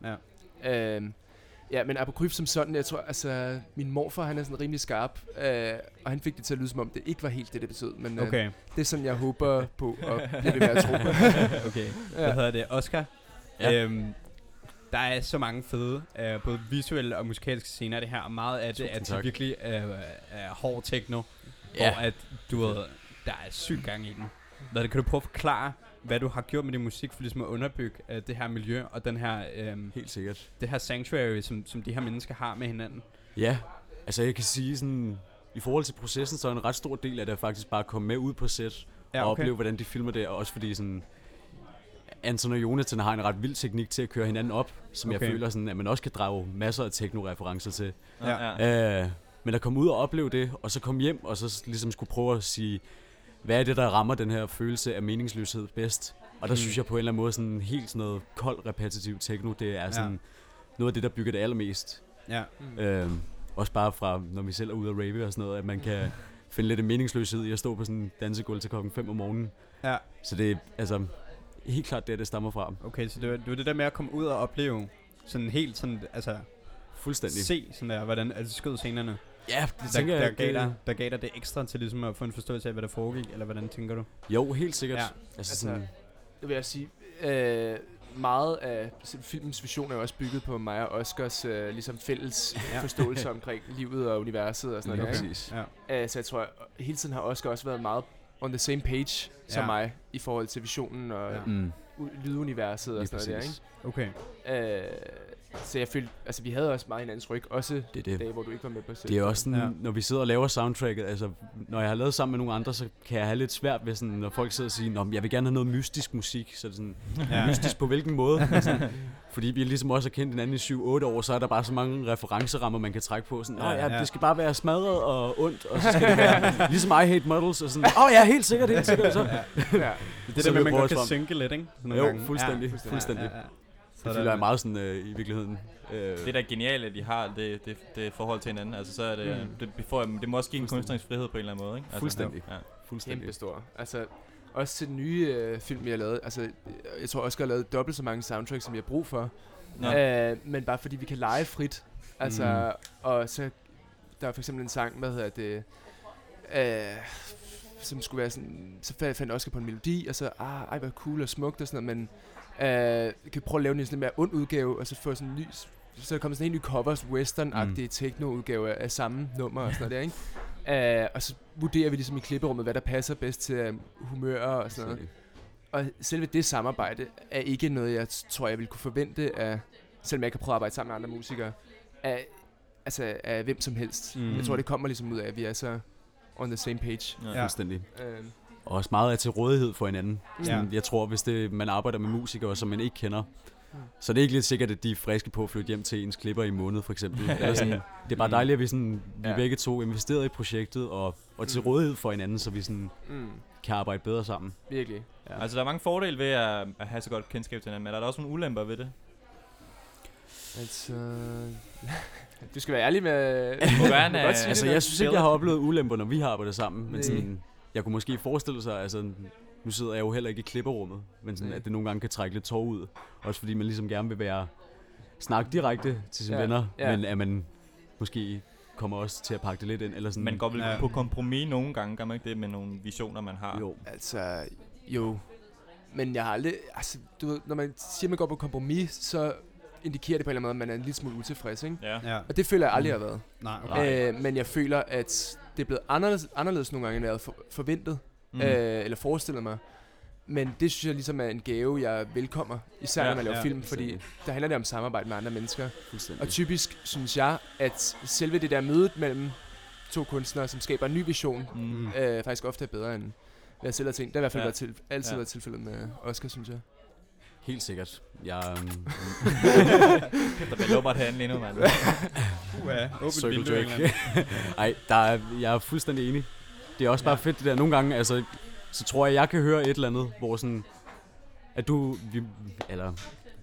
Ja. Øhm, ja, men apokryf som sådan, jeg tror, altså, min morfar, han er sådan rimelig skarp, øh, og han fik det til at lyde som om, det ikke var helt det, det betød. Men øh, Okay, det er sådan, jeg håber på, og bliver ved med at tro på. okay. Hvad ja. hedder det? Oscar? Ja. Øhm, der er så mange fede, øh, både visuelle og musikalske scener af det her, og meget af det Tusind er tak. virkelig øh, øh, hård techno, Ja. hvor at, du ved, der er syg gang i den. Hvad det, kan du prøve at forklare, hvad du har gjort med din musik, for ligesom at underbygge øh, det her miljø, og den her, øh, Helt sikkert. det her sanctuary, som, som de her mennesker har med hinanden? Ja, altså jeg kan sige sådan, i forhold til processen, så er en ret stor del af det faktisk bare at komme med ud på set, ja, og opleve, hvordan de filmer det, og også fordi sådan, Anton og Jonathan har en ret vild teknik til at køre hinanden op, som okay. Jeg føler, sådan, at man også kan drage masser af techno-referencer til. Ja. Ja. ja. Øh, men at komme ud og opleve det, og så komme hjem, og så ligesom skulle prøve at sige, hvad er det, der rammer den her følelse af meningsløshed bedst? Og der Mm. synes jeg på en eller anden måde, sådan helt sådan noget kold, repetitiv techno, det er sådan noget af det, der bygger det allermest. Ja. Mm. Øh, også bare fra, når vi selv er ude at rave og sådan noget, at man kan finde lidt af meningsløshed i at stå på sådan en dansegulv til klokken 5 om morgenen. Ja. Så det er altså helt klart det, det stammer fra. Okay, så det var, det var det der med at komme ud og opleve sådan helt sådan, altså Fuldstændig. se sådan der, hvordan altså skød scenerne, Ja, det der, tænker der, jeg. gav det- dig, der gav dig det ekstra til ligesom at få en forståelse af, hvad der foregik, eller hvordan tænker du? Jo, helt sikkert. Ja. Ja. Altså, Altså, sådan, Det vil jeg sige. Øh, meget af filmens vision er jo også bygget på mig og Oscars øh, ligesom fælles Ja. forståelse omkring livet og universet og sådan noget. der, ikke? præcis. Ja. Øh, så jeg tror, at hele tiden har Oscar også været meget on the same page som Ja. mig i forhold til visionen og Ja. Mm, lyduniverset og lige sådan præcis. Okay. der, ikke? Øh, så jeg følte, altså vi havde også meget hinandens ryg, også Det det. dage, hvor du ikke var med på sæt. Det er også sådan, Ja. når vi sidder og laver soundtracket, altså når jeg har lavet sammen med nogle andre, så kan jeg have lidt svært ved sådan, når folk sidder og siger, Nå, jeg vil gerne have noget mystisk musik, så er det sådan, Ja. mystisk på hvilken måde? Altså, fordi vi ligesom også har kendt hinanden i 7-8 år, så er der bare så mange referencerammer, man kan trække på. Sådan, Ja, ja, ja. det skal bare være smadret og ondt, og så skal det være ligesom I Hate Models, og sådan, åh oh, ja, helt sikkert, helt sikkert. Så. ja. ja. Det Så der med, man godt kan frem. synke lidt, ikke? Sådan nogle Jo, gange. fuldstændig, fuldstændig. fuldstændig. Ja, ja, ja. Så Det der- føler jeg meget sådan øh, i virkeligheden. Øh, Det der er geniale, at de har det, det, det forhold til hinanden. Altså, så er det, Mm. det, det, får, det må også give en kunstnerisk frihed på en eller anden måde, ikke? Altså, Fuldstændig. Ja. fuldstændig. Kæmpe stor. Altså, også til den nye øh, film, har lavet. Altså, jeg tror Oscar har lavet dobbelt så mange soundtracks, som vi har brug for. Nå. Øh, men bare fordi vi kan lege frit. Altså, Mm. og så der er for eksempel en sang, hvad hedder det, øh, som skulle være sådan, så fandt Oscar på en melodi, og så, ah, ej, hvor cool og smukt og sådan noget, men øh, kan prøve at lave en sådan lidt mere ond udgave, og så få sådan en ny, så er der kommet sådan en ny covers, western-agtig mm. techno-udgave af, af samme nummer og sådan noget der, ikke? Uh, og så vurderer vi ligesom i klipperummet, hvad der passer bedst til um, humør og sådan noget. Og selve det samarbejde er ikke noget, jeg tror, jeg ville kunne forvente af, selvom jeg kan prøve at arbejde sammen med andre musikere, af, altså af hvem som helst. Mm. Jeg tror, det kommer ligesom ud af, at vi er så on the same page. Ja. Ja. Fuldstændig. Uh, Og også meget er til rådighed for hinanden. Ja. Sådan, Jeg tror, hvis det, man arbejder med musikere, som man ikke kender, Mm. så er det ikke lidt sikkert, at de er friske på at flytte hjem til ens klipper i måned, for eksempel. Eller sådan, det er bare dejligt, at vi, sådan, vi Ja. begge to investeret i projektet og, og til Mm. rådighed for hinanden, så vi sådan mm, kan arbejde bedre sammen. virkelig. Ja. Altså, der er mange fordele ved at, at have så godt kendskab til hinanden, men er der også nogle ulemper ved det? Altså... du skal være ærlig med... gerne, øh, sige Altså, jeg synes ikke, jeg har oplevet ulemper, når vi har arbejdet sammen. Men sådan, jeg kunne måske forestille sig, altså, nu sidder jeg jo heller ikke i klipperummet, men sådan, Nej. at det nogle gange kan trække lidt tår ud. Også fordi man ligesom gerne vil være snakke direkte til sine Ja, venner, ja. men at man måske kommer også til at pakke det lidt ind. Eller sådan, Man går vel Ja. på kompromis nogle gange, gør man ikke det med nogle visioner, man har? Jo, Altså, jo. Men jeg har aldrig... Altså, du ved, når man siger, at man går på kompromis, så indikerer det på en eller anden måde, at man er en lille smule utilfreds, ikke? Ja. Ja. Og det føler jeg aldrig, har været. Nej, okay. Øh, men jeg føler, at det er blevet anderledes, anderledes nogle gange, end jeg havde for, forventet. Mm. Øh, eller forestillet mig. Men det synes jeg ligesom er en gave, jeg velkommer. Især Ja, når man laver ja, film, fordi der handler det om samarbejde med andre mennesker. Og typisk synes jeg, at selve det der mødet mellem to kunstnere, som skaber en ny vision, Mm. øh, faktisk ofte er bedre end hvad jeg selv har tænkt. Det har i hvert fald Ja. været til, altid Ja. været tilfældet med Oscar, synes jeg. Helt sikkert. Jeg, um, Der bliver lubbert herinde lige nu, mand. Uha, åbent Circle jerk. Ej, der er, jeg er fuldstændig enig. Det er også bare Ja. fedt det der. Nogle gange, altså, så tror jeg, jeg kan høre et eller andet, hvor sådan, at du, vi, eller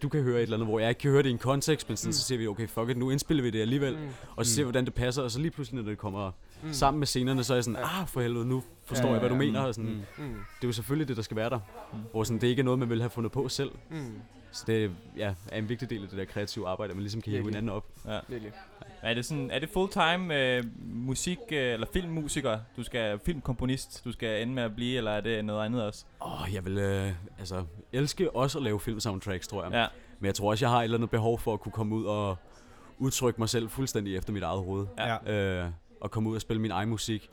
du kan høre et eller andet, hvor jeg ikke kan høre det i en kontekst, men sådan, Mm. så siger vi, okay, fuck it, nu indspiller vi det alligevel, Mm. og så ser vi, hvordan det passer, og så lige pludselig, når det kommer Mm. sammen med scenerne, så er jeg sådan, Ja. ah, for helvede, nu forstår Ja, jeg, hvad du ja, mener, mm, og sådan, mm. Mm. det er jo selvfølgelig det, der skal være der, Mm. hvor sådan, det ikke er noget, man ville have fundet på selv, Mm. så det ja, er en vigtig del af det der kreative arbejde, at man ligesom kan hive hinanden op. Ja. Virkelig. Er det, sådan, er det full-time øh, musik, øh, eller filmmusiker? Du skal filmkomponist, du skal ende med at blive, eller er det noget andet også? Åh, oh, jeg vil øh, altså, elske også at lave filmsoundtracks, tror jeg. Ja. Men jeg tror også, jeg har et eller andet behov for at kunne komme ud og udtrykke mig selv fuldstændig efter mit eget hoved. Ja. Øh, og komme ud og spille min egen musik.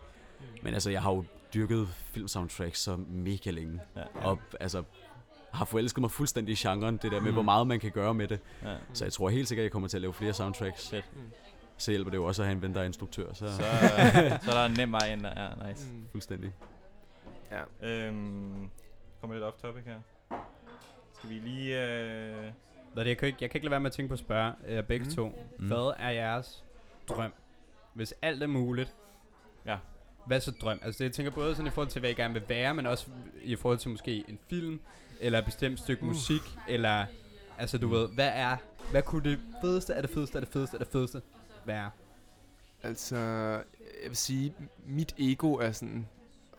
Men altså, jeg har jo dyrket filmsoundtracks så mega længe. Ja. Og altså, har forelsket mig fuldstændig i genren, det der med, Mm. hvor meget man kan gøre med det. ja. Så jeg tror helt sikkert, at jeg kommer til at lave flere soundtracks. Fedt. Så hjælper det jo også at have en ven, der er instruktør. Så, Så, øh, så er der en nem vej ind der. Ja, nice. Mm. fuldstændig. Ja. Øhm, kommer lidt off topic her. Skal vi lige... Øh... Er det, jeg, kan ikke, jeg kan ikke lade være med at tænke på at spørge jer begge Mm. to. Mm. Hvad er jeres drøm? Hvis alt er muligt. Ja. Hvad er så drøm? Altså det, jeg tænker både sådan i forhold til, hvad I gerne vil være, men også i forhold til måske en film, eller et bestemt stykke Uh. musik, eller... Altså du ved, hvad er... Hvad kunne det fedeste af det fedeste af det fedeste af det fedeste være? Altså, jeg vil sige, mit ego er sådan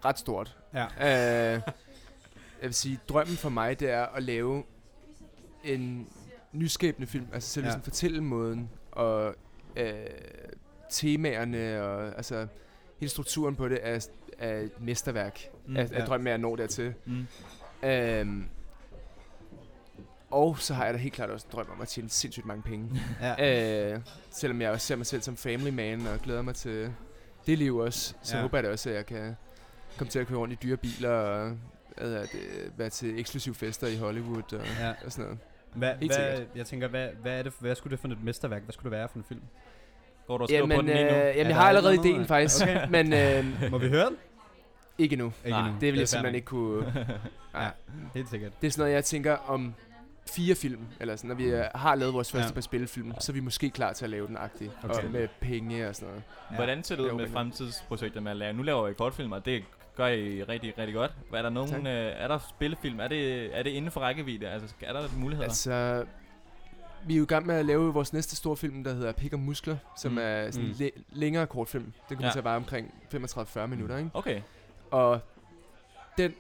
ret stort. Ja. Øh, jeg vil sige, drømmen for mig, det er at lave en nyskabende film. Altså selve Ja. sådan fortællemåden og øh, temaerne og altså hele strukturen på det er, er et mesterværk. Mm, af, ja. af drømmen med at nå dertil. Mm. Øhm, og så har jeg da helt klart også en drøm om at tjene sindssygt mange penge. Ja. øh, selvom jeg også ser mig selv som family man og glæder mig til det liv også, så Ja. håber jeg da også, at jeg kan komme til at køre rundt i dyre biler og det, være til eksklusive fester i Hollywood og, Ja. og sådan noget. Hvad, Helt hvad, jeg tænker, hvad, hvad, er det, hvad skulle det for et mesterværk? Hvad skulle det være for en film? Går du og skriver på den øh, lige nu? jamen der jeg har allerede noget? ideen faktisk, Okay. men øh, Må vi høre den? ikke nu. Ikke Nej, endnu. Det vil er jeg simpelthen ikke kunne... Nej. Ja, helt sikkert. Det er sådan noget, jeg tænker om fire film, eller sådan, når vi øh, har lavet vores første Ja. par spillefilm, så er vi måske klar til at lave den agtige, Okay. og med penge og sådan noget. Ja. Hvordan ser det ud med fremtidsprojekter med at lave? Nu laver I kortfilm, og det gør I rigtig, rigtig godt. Er der nogen, øh, er der spillefilm? Er det, er det inden for rækkevidde? Altså, er der muligheder? Altså, vi er jo i gang med at lave vores næste store film, der hedder Pik og Muskler, som Mm. mm. er sådan en Mm. læ- længere kortfilm. Den kommer Ja. ja. til at vare omkring 35-40 minutter, ikke? Okay. Og den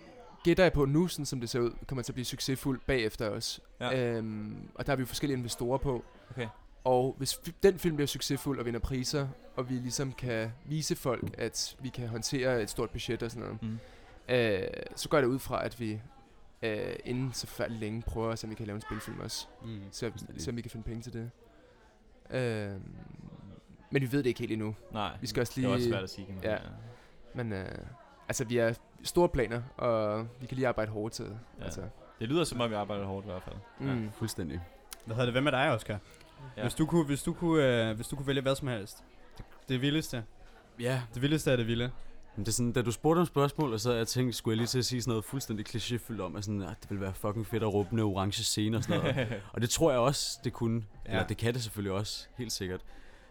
gætter jeg på nu, sådan som det ser ud, kommer til at blive succesfuld bagefter os. Ja. Øhm, og der har vi jo forskellige investorer på. Okay. Og hvis den film bliver succesfuld og vinder priser, og vi ligesom kan vise folk, at vi kan håndtere et stort budget og sådan noget, Mm. øh, så går det ud fra, at vi øh, inden så forfærdeligt længe prøver at se, om vi kan lave en spilfilm også. Mm. Så, så om vi kan finde penge til det. Øh, men vi ved det ikke helt endnu. Nej, Vi skal også det er også lige- svært at sige. kan man ja. sige. Men øh, altså, vi har store planer, og vi kan lige arbejde hårdt til det. Ja. Altså, Det lyder som om, vi arbejder hårdt i hvert fald. mm. Fuldstændig. Hvad hedder det? Hvad med dig, Oscar? Ja. Ja. Hvis, du kunne, hvis, du kunne, øh, hvis du kunne vælge hvad som helst. Det, det vildeste. Ja, Det vildeste er det vilde. Men det er sådan, da du spurgte om spørgsmål, og så jeg tænkt, skulle jeg lige til at sige sådan noget fuldstændig klichéfyldt om, at sådan, at det ville være fucking fedt at råbe med orange scene og sådan noget. og det tror jeg også, det kunne. Ja. Ja. Eller det kan det selvfølgelig også, helt sikkert.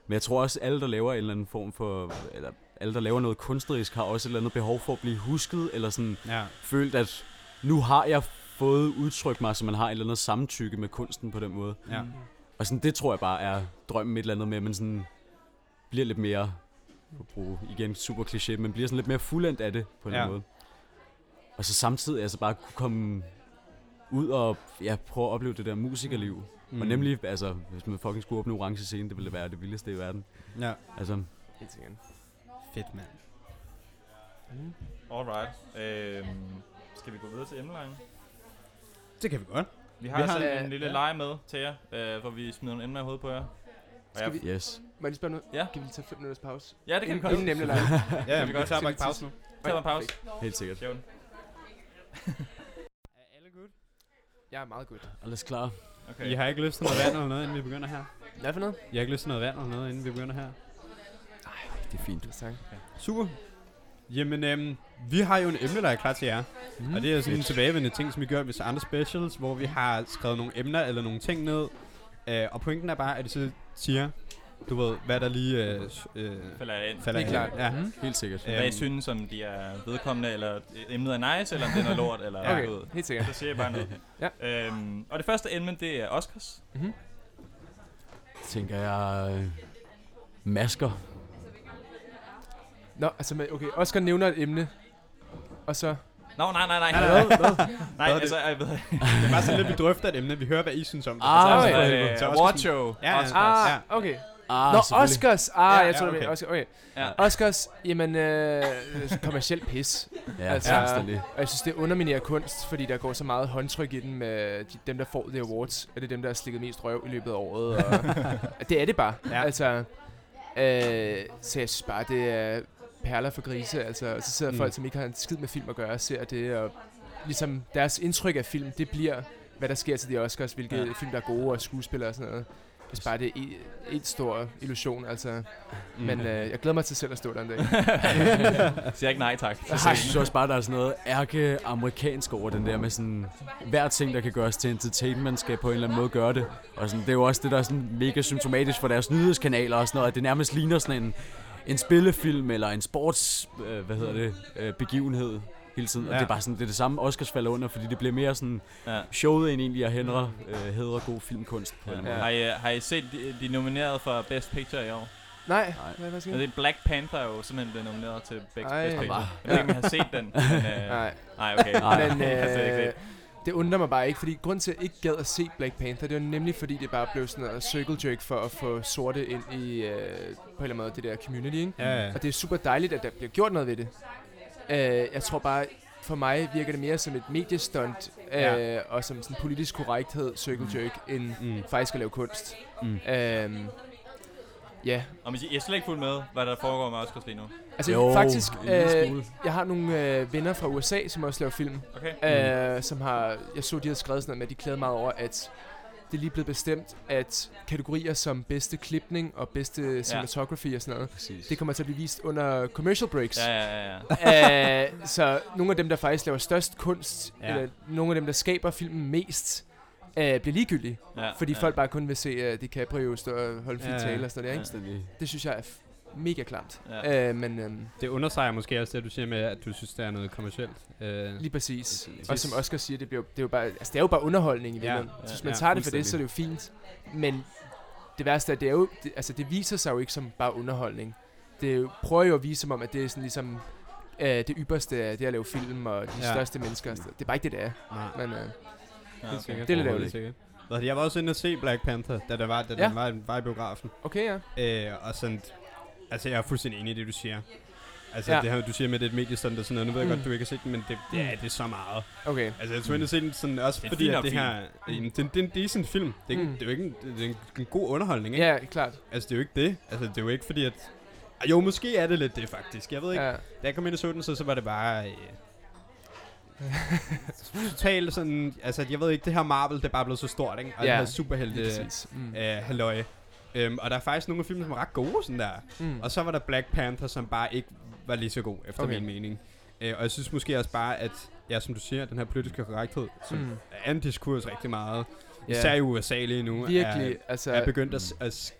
Men jeg tror også, alle, der laver en eller anden form for, eller alle, der laver noget kunstnerisk, har også et eller andet behov for at blive husket, eller sådan Ja. følt, at nu har jeg fået udtrykt mig, så man har et eller andet samtykke med kunsten på den måde. Ja. Og sådan, det tror jeg bare er drømmen et eller andet med, at man sådan bliver lidt mere, at bruge igen super kliché, men bliver sådan lidt mere fuldendt af det på en ja. måde. Og så samtidig altså bare kunne komme ud og ja, prøve at opleve det der musikerliv. Mm. Og nemlig, altså, hvis man fucking skulle åbne orange scene, det ville være det vildeste i verden. Ja. Altså, Helt sikkert. Fedt, mand. Mm. Alright. Øhm, skal vi gå videre til emnelejen? Det kan vi godt. Vi har, Vi har- Ja, en lille ja. leg med til jer, øh, hvor vi smider nogle emner i hovedet på jer. Og Skal jeg- vi, yes. må jeg lige spørge noget? Ja. Kan vi lige tage 5 minutters pause? Ja, det kan vi godt. Inden nemlig lege. Ja, vi vi, tager bare en pause nu. Tag en pause. Helt sikkert. Sjovt. Er alle good? Jeg er meget godt. Alles klar. Okay. I har ikke lyst til noget vand eller noget, inden vi begynder her? Hvad for noget? I har ikke lyst til noget vand eller noget, inden vi begynder her? Det er fint. Tak. Super. Jamen, øhm, vi har jo en emne, der er klar til jer. Mm. Mm. Og det er sådan en tilbagevendende ting, som vi gør ved andre specials, hvor vi har skrevet nogle emner eller nogle ting ned. Øh, og pointen er bare, at de så siger, du ved, hvad der lige øh, øh, Falder jeg ind. falder Det er ind. klart. Ja. Mm. Helt sikkert. Ja. Hvad I Øhm. synes, om de er vedkommende, eller emnet er nice, eller om det er noget lort, eller Okay, ved. helt sikkert. Så siger jeg bare noget. Ja. Øhm, og det første emne, det er Oscars. Mm-hmm. Tænker jeg... Øh, masker. Nå, altså, med- okay, Oscar nævner et emne, og så... Nå, nej, nej, nej. Nej, nej, nej. nej altså, jeg ved Det er bare sådan lidt, vi drøfter et emne, vi hører, hvad I synes om det. Ah, Så- okay. så- øh, så- award show. Ja, ja. Ah, Ja. okay. Ah, Nå. Oscars! Ah, Ja, jeg ja, tror, det okay. var Oscar. Okay. Ja. Oscars, jamen, øh, kommercielt pis. Ja, Altså- altså, fuldstændig. Og jeg synes, det underminerer kunst, fordi der går så meget håndtryk i den med de, dem, der får The Awards. Er det dem, der har slikket mest røv i løbet af året? Og det er det bare. Ja. Altså, øh, så jeg synes bare, det er perler for grise. Altså, og så sidder Mm. folk, som ikke har en skid med film at gøre, ser det, og ligesom deres indtryk af film, det bliver, hvad der sker til de Oscars, hvilke Ja. film, der er gode, og skuespillere og sådan noget. Det hvis bare det er en, en stor illusion, altså. Mm. Men øh, jeg glæder mig til selv at stå der en dag. Siger ikke nej tak. Jeg synes også bare, der er sådan noget ærke-amerikansk over den der med sådan, hver ting, der kan gøres til entertainment, skal på en eller anden måde gøre det. Og sådan, det er jo også det, der er sådan mega symptomatisk for deres nyhedskanaler og sådan noget, at det nærmest ligner sådan en, en spillefilm eller en sports, øh, hvad hedder det, øh, begivenhed hele tiden. Ja. Og Ja. det er bare sådan, det er det samme, Oscars falder under, fordi det bliver mere sådan Ja. showet end egentlig at hedre, øh, hedre god filmkunst på en Ja. måde. Har, I, har I set de, de er nomineret for Best Picture i år? Nej, Nej. hvad, jeg? det er Black Panther er jo simpelthen blevet nomineret til Best, Ej. Best Picture. Jeg ved ikke, om I har set den. Men, øh, Nej, nej, okay. Nej. men øh. Det undrer mig bare ikke, fordi grund til, at jeg ikke gad at se Black Panther, det var nemlig fordi, det bare blev sådan noget circle jerk for at få sorte ind i, øh, på en eller anden måde, det der community, ikke? Ja, ja. Og det er super dejligt, at der bliver gjort noget ved det. Øh, jeg tror bare, for mig virker det mere som et mediestunt, øh, Ja. og som sådan politisk korrekthed, circle jerk, end Mm. faktisk at lave kunst. Mm. Øhm, ja, Og man siger, jeg er slet ikke fuldt med, hvad der foregår med Oscars lige nu. altså Jo, faktisk, øh, jeg har nogle øh, venner fra USA, som også laver film, Okay? øh, som har, jeg så, de havde skrevet sådan noget med, at de klagede meget over, at det er lige blevet bestemt, at kategorier som bedste klipning og bedste cinematography og sådan noget, Præcis. det kommer til at blive vist under commercial breaks. Ja, ja, ja. ja. uh, så nogle af dem, der faktisk laver størst kunst, Ja. ja. eller nogle af dem, der skaber filmen mest, uh, bliver ligegyldige. ja Fordi ja. folk bare kun vil se uh, DiCaprio stå og holde en fin Ja, ja. tale og sådan noget, ikke? Fuldstændig. Det synes jeg er f- mega klamt. Ja. Uh, men um, Det understreger måske også det, du siger med, at du synes, det er noget kommercielt. Øh, lige præcis. Præcis. Og som Oscar siger, det, bliver, det, er jo bare, altså, det er jo bare underholdning i Ja. virkeligheden. Ja. Så hvis man Ja, tager det for det, så er det jo fint. Men det værste er, det er jo, det, altså det viser sig jo ikke som bare underholdning. Det er jo, prøver jo at vise som om, at det er sådan ligesom øh, det ypperste af det at lave film og de Ja. ja. største mennesker. Det er bare ikke det, det er. nej. Men øh, Ja, okay. Det er lidt ærgerligt. sikkert. Hvad, Jeg var også inde og se Black Panther, da, der var, da Ja. den var, var i biografen. okay, ja. Øh, og sådan, altså jeg er fuldstændig enig i det, du siger. Altså Ja. det her, du siger med, det er et mediestunt og sådan noget. Nu ved jeg Mm. godt, du ikke har set den, men det, det, er, Mm. det er så meget. Okay. Altså jeg tog ind og se den sådan, også Det fordi, at det film. her, en, det, det er en decent film. Det er, Mm. det er jo ikke en, det er en, en god underholdning, ikke? Ja, klart. Altså det er jo ikke det. Altså det er jo ikke fordi, at... Jo, måske er det lidt det, faktisk. Jeg ved ikke. Ja. Da jeg kom ind og så den, så, så var det bare... Øh, totalt sådan... Altså, jeg ved ikke, det her Marvel, det er bare blevet så stort, ikke? Og Ja, det her superhelte... Mm. Øh, halløj. Øhm, og der er faktisk nogle af filmene, som er ret gode, sådan der. Mm. Og så var der Black Panther, som bare ikke var lige så god, efter Okay. min mening. Øh, og jeg synes måske også bare, at, ja, som du siger, den her politiske korrekthed, som Mm. er en diskurs rigtig meget, Ja. især i USA lige nu, Virkelig, er, altså... er begyndt at, s- at s-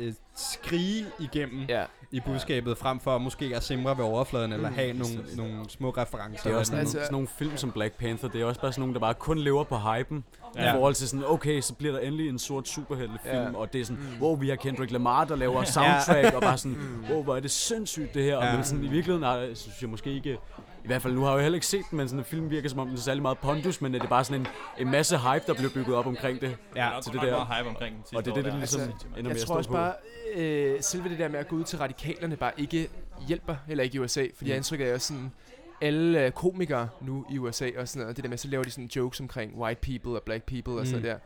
øh, skrige igennem Ja, i budskabet, frem for måske at simre ved overfladen, eller Mm. have nogle, nogle små referencer. Det er også sådan, Altså- sådan nogle film som Black Panther, det er også bare sådan nogle, der bare kun lever på hypen. Ja. Ja. I forhold til sådan, okay, så bliver der endelig en sort superheltefilm, Ja. ja. og det er sådan, Mm. mm. wow, vi har Kendrick Lamar, der laver soundtrack, og bare sådan, Mm. wow, hvor er det sindssygt det her. Ja. Ja. Men sådan, i virkeligheden har, synes jeg måske ikke, i hvert fald nu har jeg jo heller ikke set den, men sådan en film virker som om, den er særlig meget pondus, men det er bare sådan en, en masse hype, der bliver bygget op omkring det. Ja, Der er til det det der. der. meget hype omkring den Og det er det, det der. ligesom Altså, ender med jeg tror også på. bare, øh, selve det der med at gå ud til radikalerne bare ikke hjælper, heller ikke i USA. Fordi Mm. jeg har indtryk af, at sådan, alle øh, komikere nu i USA og sådan noget, det der med, så laver de sådan jokes omkring white people og black people og sådan Mm. noget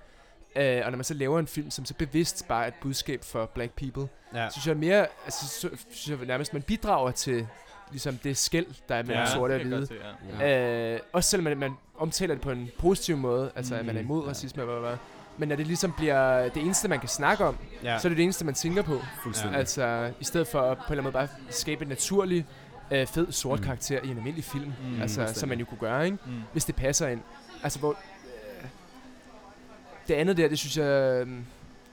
der. Øh, og når man så laver en film, som så bevidst bare er et budskab for black people, ja. så synes jeg mere, altså, så, synes jeg nærmest, man bidrager til ligesom det skæld, der er mellem Ja, sorte og hvide. godt ja. Øh, også selvom man, man omtaler det på en positiv måde, altså at man er Mm, imod ja. racisme og hvad, hvad. Men når det ligesom bliver det eneste, man kan snakke om, ja. så er det det eneste, man tænker på. Fuldstændig. Altså, i stedet for at på en eller anden måde bare skabe en naturlig, øh, fed, sort Mm. karakter i en almindelig film. Mm, Mm, altså, som man jo kunne gøre, ikke? Mm. Hvis det passer ind. Altså, hvor... Øh, det andet der, det synes jeg... Øh,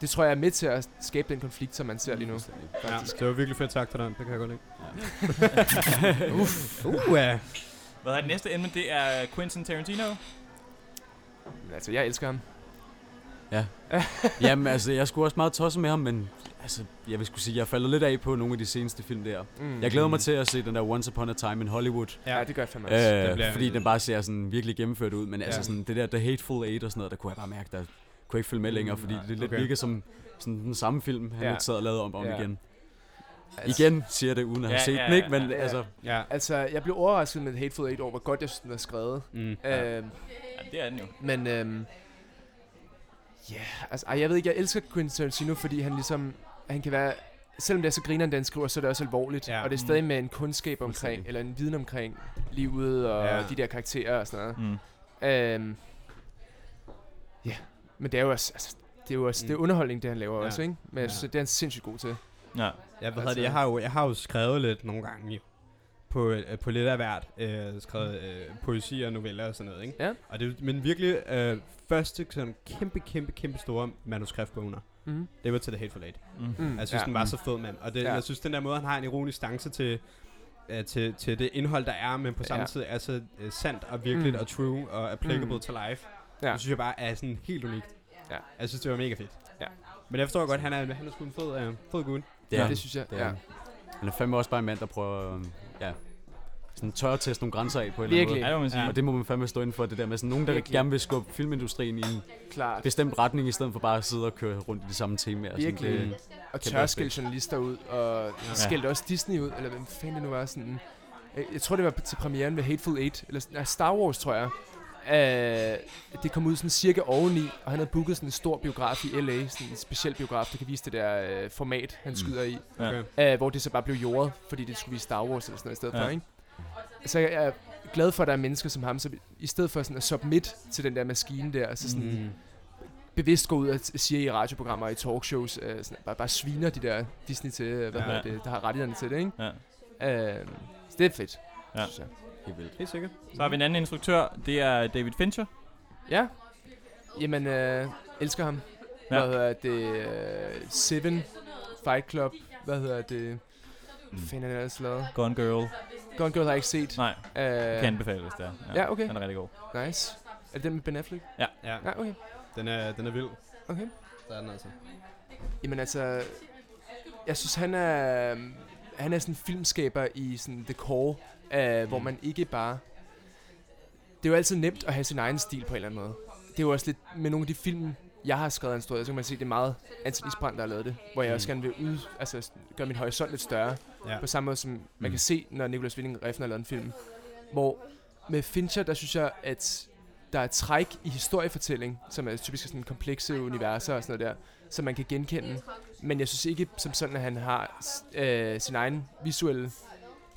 det tror jeg er med til at skabe den konflikt, som man ser lige nu. Ja. Det var virkelig fedt sagt til dig. Det kan jeg godt lide. Ja. Uff. Uh, ja. Hvad er det næste emne? Det er Quentin Tarantino. Altså, jeg elsker ham. Jamen altså, jeg skulle også meget tosset med ham, men altså, jeg vil skulle sige, jeg er faldet lidt af på nogle af de seneste film der. Mm. Jeg glæder mig til at se den der Once Upon a Time in Hollywood. Ja, det gør jeg fandme også. det Øh, bliver- fordi den bare ser sådan virkelig gennemført ud. Men ja. altså Ja. sådan, det der The Hateful Eight og sådan noget, der kunne jeg bare mærke, der kunne ikke følge med længere, fordi nej, det lidt okay. virker som sådan den samme film, han Ja. ja. sad og lavede om og om Ja. igen. Altså- Igen siger jeg det, uden at have Ja, set ja, den, ikke? Men ja, ja. altså, Ja. Altså, jeg blev overrasket med Hateful Eight over, hvor godt jeg synes, den er skrevet. Mm. Ja. Øhm, Ja, det er den jo. men, øhm, ja, altså, ej, jeg ved ikke, jeg elsker Quentin Tarantino, fordi han ligesom, han kan være, selvom det er så grineren, den skriver, så er det også alvorligt. Ja. Ja. Og det er Mm. stadig med en kundskab omkring, eller en viden omkring livet og Ja. ja. de der karakterer og sådan noget. Mm. Øhm, ja, men det er jo også, altså, det er jo også, det er Mm. underholdning, det han laver Ja. også, ikke? Men jeg Ja. synes, det er han sindssygt god til. Ja. Jeg, hvad Altså- det, jeg, har jo, jeg har jo skrevet lidt nogle gange i- på, øh, på lidt af hvert. Øh, skrevet øh, poesi og noveller og sådan noget, ikke? Ja. Og det er men virkelig øh, første sådan kæmpe, kæmpe, kæmpe store manuskriptbogner. Mm. Det var til The Hateful Eight. Mm. Mm. Jeg synes, ja. den var så fed, mand. Og det, Ja. jeg synes, den der måde, han har en ironisk stance til, uh, til, til det indhold, der er, men på samme Ja. tid er så uh, sandt og virkeligt Mm. mm. og true og applicable Mm. mm. to life. Ja. Ja. Det synes jeg bare er sådan helt unikt. Ja. Jeg synes, det var mega fedt. Ja. Men jeg forstår godt, han er, han er sgu en fed, uh, fed gut. Det er, det synes jeg, det ja. er. Han er fandme også bare en mand, der prøver øhm, ja, sådan tør at teste nogle grænser af på en eller Virkelig. anden Ja, det man sige. måde. Ja. Og det må man fandme stå inden for, det der med sådan nogen, der Virkelig. gerne vil skubbe filmindustrien i en Klart. bestemt retning, i stedet for bare at sidde og køre rundt i de samme temaer. Sådan, Virkelig. det, Og tør respekt. skille journalister ud, og ja. skældte også Disney ud, eller hvem fanden det nu var sådan... Jeg, jeg tror, det var til premieren med Hateful Eight, eller nej, Star Wars, tror jeg. Uh, det kom ud sådan cirka oveni, og han havde booket sådan en stor biograf i LA, sådan en speciel biograf, der kan vise det der uh, format, han Mm. skyder i. Okay. Uh, hvor det så bare blev jordet, fordi det skulle vise Star Wars eller sådan noget i stedet Ja. for, ikke? Så jeg er glad for, at der er mennesker som ham, så i stedet for sådan at submit til den der maskine der, så sådan Mm. bevidst går ud og siger i radioprogrammer og i talkshows, øh, sådan, bare, bare sviner de der Disney til, øh, hvad Ja. det, der har rettighederne til det, ikke? Ja. Øh, så det er fedt, Ja. synes jeg. Helt vildt. Helt sikkert. Så har vi en anden instruktør, det er David Fincher. Ja, jamen, øh, elsker ham. Ja. Hvad hedder det? Øh, Seven, Fight Club, hvad hedder det? Hvad fanden er det ellers lavet? Gone Girl. Gone Girl har jeg ikke set. Nej, Øh, kan anbefales der. Ja, okay. Den er rigtig god. Nice. Er det den med Ben Affleck? Ja, Ja, okay. den er, den er vild. Okay. Der er den altså. Jamen altså, jeg synes han er, han er sådan en filmskaber i sådan the core, uh, hvor man ikke bare... Det er jo altid nemt at have sin egen stil på en eller anden måde. Det er jo også lidt med nogle af de film, jeg har skrevet instrueret, så kan man se, at det er meget Anthony der har lavet det. Hvor jeg Mm. også gerne vil ud, altså gøre min horisont lidt større. Ja. På samme måde som man Mm. kan se, når Nicolas Winding Refn har lavet en film. Hvor med Fincher, der synes jeg, at der er træk i historiefortælling, som er typisk sådan komplekse universer og sådan noget der, som man kan genkende. Men jeg synes ikke som sådan, at han har øh, sin egen visuelle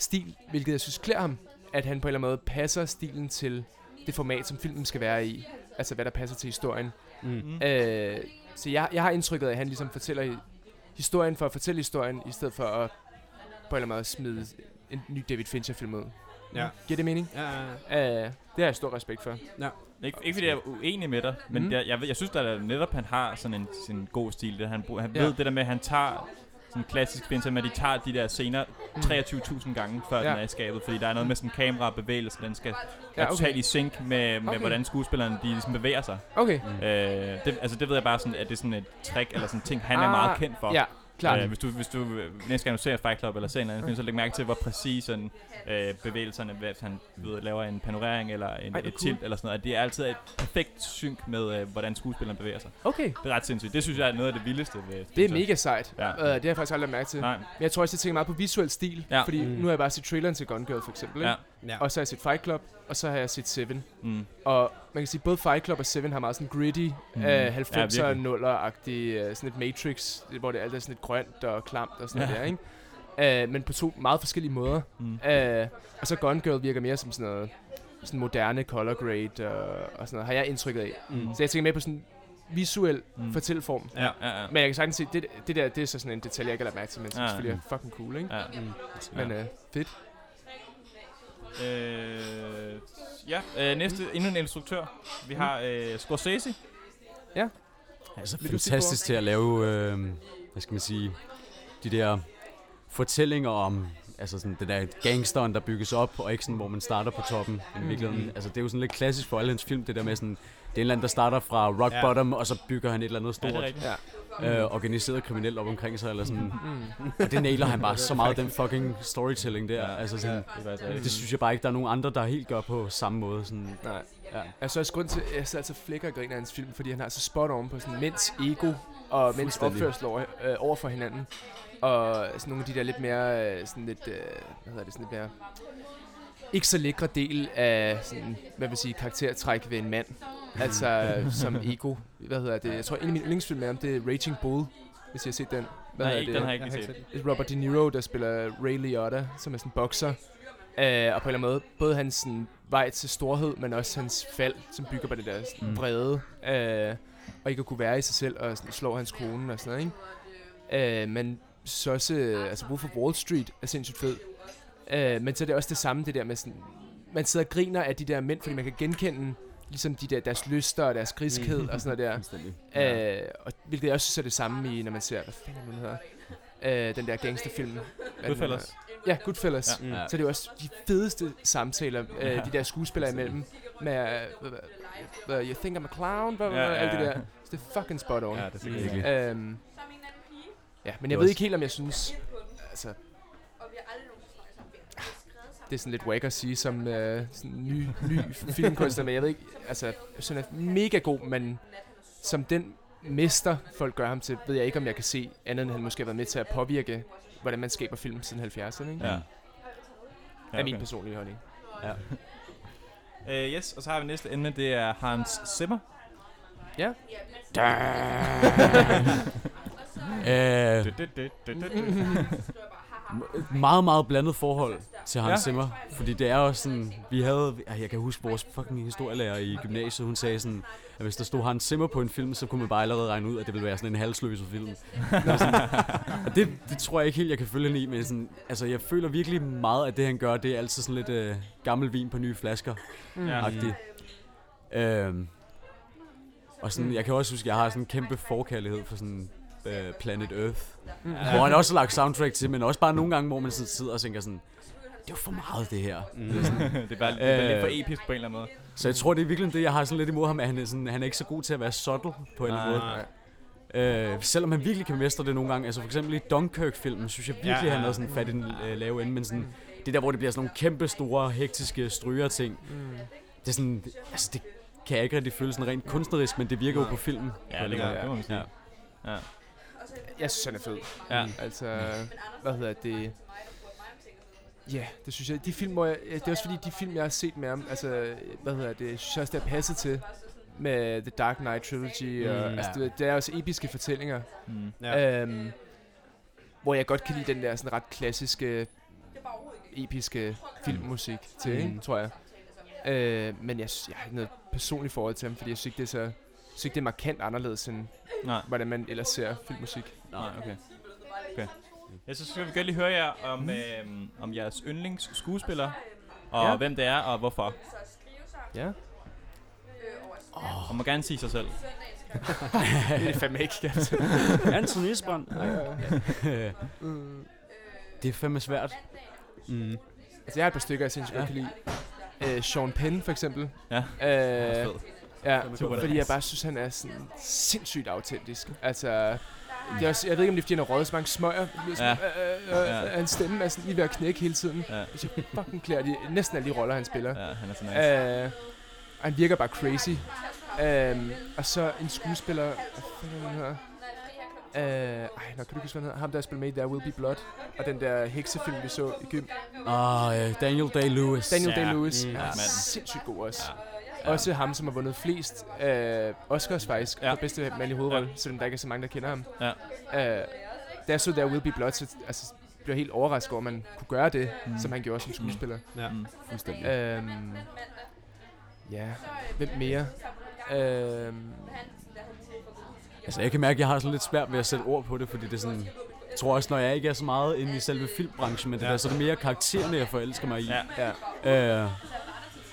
stil, hvilket jeg synes klæder ham, at han på en eller anden måde passer stilen til det format, som filmen skal være i. Altså hvad der passer til historien. Mm. Mm. Øh, så jeg, jeg har indtrykket af, at han ligesom fortæller hi- historien for at fortælle historien, i stedet for at på en eller anden måde smide en ny David Fincher-film ud. Ja. Giver det mening? Ja, ja, ja. Uh, det har jeg stor respekt for. Ikke, ikke fordi jeg er uenig med dig, men Mm. jeg, jeg, jeg synes da netop, han har sådan en, sådan en god stil. Det, han, han Ja. ved det der med, at han tager sådan klassisk Fincher, med at de tager de der scener 23.000 gange, før Mm. Ja. den er i skabet. Fordi der er noget med sådan kamerabevægelse, den skal Ja, okay. totalt i sync med, med Okay. hvordan skuespillerne de ligesom bevæger sig. Okay. Mm. Øh, det, altså det ved jeg bare sådan, at det er sådan et trick, eller sådan ting, han er Ah, meget kendt for. Ja, klart. Øh, hvis du, hvis du øh, næste gang du ser Fight Club eller ser en eller anden film, så læg mærke til, hvor præcis sådan, øh, bevægelserne, hvis han ved, laver en panorering eller en, Ej, et cool. tilt eller sådan noget. Det er altid et perfekt sync med, øh, hvordan skuespilleren bevæger sig. Okay. Det er ret sindssygt. Det synes jeg er noget af det vildeste ved Det er mega sejt. Ja. Uh, det har jeg faktisk aldrig mærke til. Nej, Men jeg tror også, jeg tænker meget på visuel stil. Ja. Fordi Mm. nu har jeg bare set traileren til Gone Girl for eksempel. Ikke? ja. Ja. Og så har jeg set Fight Club, og så har jeg set Seven. Mm. Og man kan sige, både Fight Club og Seven har meget sådan gritty, Mm. Ja, 90'er og virkelig. 0'er-agtig, uh, sådan et Matrix, hvor det alt er sådan lidt grønt og klamt og sådan Ja. noget der, ikke? Uh, men på to meget forskellige måder. Mm. Uh, og så Gone Girl virker mere som sådan noget sådan moderne color grade og, og sådan noget, har jeg indtrykket af. Mm. Så jeg tænker mere på sådan visuel Mm. fortælleform. Ja, ja, ja. Men jeg kan sagtens se, det, det der, det er så sådan en detalje, jeg ikke har lagt mærke til, men Ja. selvfølgelig er fucking cool, ikke? ja. Mm. Men Ja. uh, fedt. Øh, ja, øh, næste, endnu en instruktør. Vi har øh, Scorsese. Altså Vil fantastisk til at lave, øh, hvad skal man sige, de der fortællinger om, altså sådan det der gangsteren, der bygges op, og ikke sådan, hvor man starter på toppen. I Mm. virkeligheden, altså det er jo sådan lidt klassisk for alle hans film, det der med sådan, det er en eller anden, der starter fra rock Ja. bottom, og så bygger han et eller andet Ja, stort, det er. Ja. øh, organiseret kriminelt op omkring sig, eller sådan. Mm. Og det nailer han bare så meget, den fucking storytelling der. Ja. Altså sådan, Det er faktisk rigtigt. det synes jeg bare ikke, der er nogen andre, der helt gør på samme måde. Sådan, Nej. ja. Altså også grund til, at jeg så altid flækker og griner af hans film, fordi han har så spot on på sådan mænds ego og mænds opførsel over, øh, over for hinanden. Og sådan nogle af de der lidt mere, øh, sådan lidt, øh, hvad hedder det, sådan lidt mere, ikke så lækre del af, sådan, hvad vil jeg sige, karaktertræk ved en mand. altså øh, som ego. Hvad hedder det? Jeg tror, en af mine yndlingsfilm med ham, det er Raging Bull, hvis I har set den. Hvad Nej, hedder ikke, det? den har jeg ikke set. Det er Robert De Niro, der spiller Ray Liotta, som er sådan en bokser. Uh, og på en eller anden måde, både hans sådan, vej til storhed, men også hans fald, som bygger på det der sådan, Mm. vrede. Uh, og ikke at kunne være i sig selv, og sådan, slår hans kone og sådan noget, ikke? Øh, men så også, øh, altså Wolf of Wall Street er sindssygt fed. Øh, men så er det også det samme, det der med sådan, man sidder og griner af de der mænd, fordi man kan genkende ligesom de der, deres lyster og deres griskhed og sådan noget der. Fuldstændig. Øh, og hvilket jeg også synes er det samme i, når man ser, hvad fanden den hedder? Øh, den der gangsterfilm. Goodfellas. Ja, Goodfellas. Ja. Ja. Mm. Ja. Så det er jo også de fedeste samtaler, øh, Ja. de der skuespillere imellem, med uh, uh, You think I'm a clown, blah, blah, Ja, blah, ja, alt det ja. der. Så det er fucking spot on. Ja, det er virkelig. Øhm, ja, men jeg ved ikke helt, om jeg synes... Altså, det er sådan lidt wack at sige som øh, sådan ny, ny filmkunstner, men jeg ved ikke, altså, sådan er mega god, men som den mester, folk gør ham til, ved jeg ikke, om jeg kan se andet, end han måske har været med til at påvirke, hvordan man skaber film siden 70'erne, ikke? Ja. Ja, ja er min personlige holdning. Uh, yes, og så har vi næste emne, det er Hans Zimmer. Ja. Øh, Meget, meget blandet forhold til Hans Ja. Zimmer. Fordi det er også sådan, vi havde, ej, jeg kan huske vores fucking historielærer i gymnasiet, hun sagde sådan, at hvis der stod Hans Zimmer på en film, så kunne man bare allerede regne ud, at det ville være sådan en halsløs film. Sådan, og det, det tror jeg ikke helt, jeg kan følge hende i, men sådan, altså, jeg føler virkelig meget, at det han gør, det er altid sådan lidt øh, gammel vin på nye flasker. Ja. agtigt. Øhm, og sådan, jeg kan også huske, at jeg har sådan en kæmpe forkærlighed for sådan øh, Planet Earth. Mm. Hvor han også har lagt soundtrack til, men også bare nogle gange, hvor man sådan sidder og tænker sådan, det er jo for meget det her. Mm. det er bare, det er bare lidt for Øh. episk på en eller anden måde. Så jeg tror, det er virkelig det, jeg har sådan lidt imod ham, at han er, sådan, han er ikke så god til at være subtle på en eller anden måde. Øh, selvom han virkelig kan mestre det nogle gange. Altså for eksempel i Dunkirk-filmen, synes jeg virkelig, Ja. han havde sådan fat i den øh, lave ende. Men sådan, det der, hvor det bliver sådan nogle kæmpe store, hektiske stryger ting. Mm. Det er sådan, altså det kan jeg ikke rigtig føle sådan rent kunstnerisk, men det virker jo på filmen. Ja, det, kan, Ja. det må man sige. Ja. Ja. Jeg synes, han er fed. Ja. Altså, hvad hedder det? Ja, det synes jeg. De film, hvor jeg, det er også fordi, de film, jeg har set med ham, altså, hvad hedder det, synes jeg også, det er passet til med The Dark Knight Trilogy, og, Mm. altså, Ja. det, det er også episke fortællinger, Mm. Ja. øhm, hvor jeg godt kan lide den der sådan ret klassiske, episke filmmusik til, Mm. tror jeg. Øh, men jeg, jeg har ikke noget personligt forhold til ham, fordi jeg synes ikke, det er så, synes ikke, det er markant anderledes, end Nej. hvordan man ellers ser filmmusik. Nej, okay. okay. Ja, så skal vi godt lige høre jer om, øh, om jeres yndlings skuespiller, og Ja. hvem det er, og hvorfor. Ja. Og må gerne sige sig selv. det er fandme ikke, altså. Anthony Isbrand. Mm. det er fandme svært. Mm. Altså, jeg har et par stykker, jeg sindssygt Ja. godt kan lide. Øh, Sean Penn, for eksempel. Ja. Øh. Ja, Super fordi jeg bare synes, han er sådan sindssygt autentisk. Altså, det er også, jeg ved ikke, om det er, fordi han har røget så mange smøger. Ja. Ja. Øh, øh, Ja. Hans stemme er sådan lige ved at knække hele tiden. Ja. Jeg synes, fucking klæder de, næsten alle de roller, han spiller. Ja, han er så nice. Øh, han virker bare crazy. Øh, og så en skuespiller... Hvad fanden han hedder? Øh, ej, nå, kan du ikke huske, hvad han hedder? Ham, der spiller med i There Will Be Blood. Og den der heksefilm, vi så i gym. Og øh, Daniel Day-Lewis. Daniel. Day-Lewis Mm. er Ja, mand. sindssygt god også. Ja. Også ham, som har vundet flest øh, Oscars faktisk Ja. for bedste mandlige hovedrolle, ja. selvom der ikke er så mange, der kender ham. Ja. Øh, da jeg så There Will Be Blood, så altså, blev jeg helt overrasket over, at man kunne gøre det, Mm. mm. som han gjorde som skuespiller. Ja. Mm. Fuldstændig. Øhm, ja, hvem mere? Øhm, Altså, jeg kan mærke, at jeg har sådan lidt svært ved at sætte ord på det, fordi det er sådan... Jeg tror også, når jeg ikke er så meget inde i selve filmbranchen, men det Ja. der, så er det mere karaktererne, jeg forelsker mig i. Ja. ja. Øh,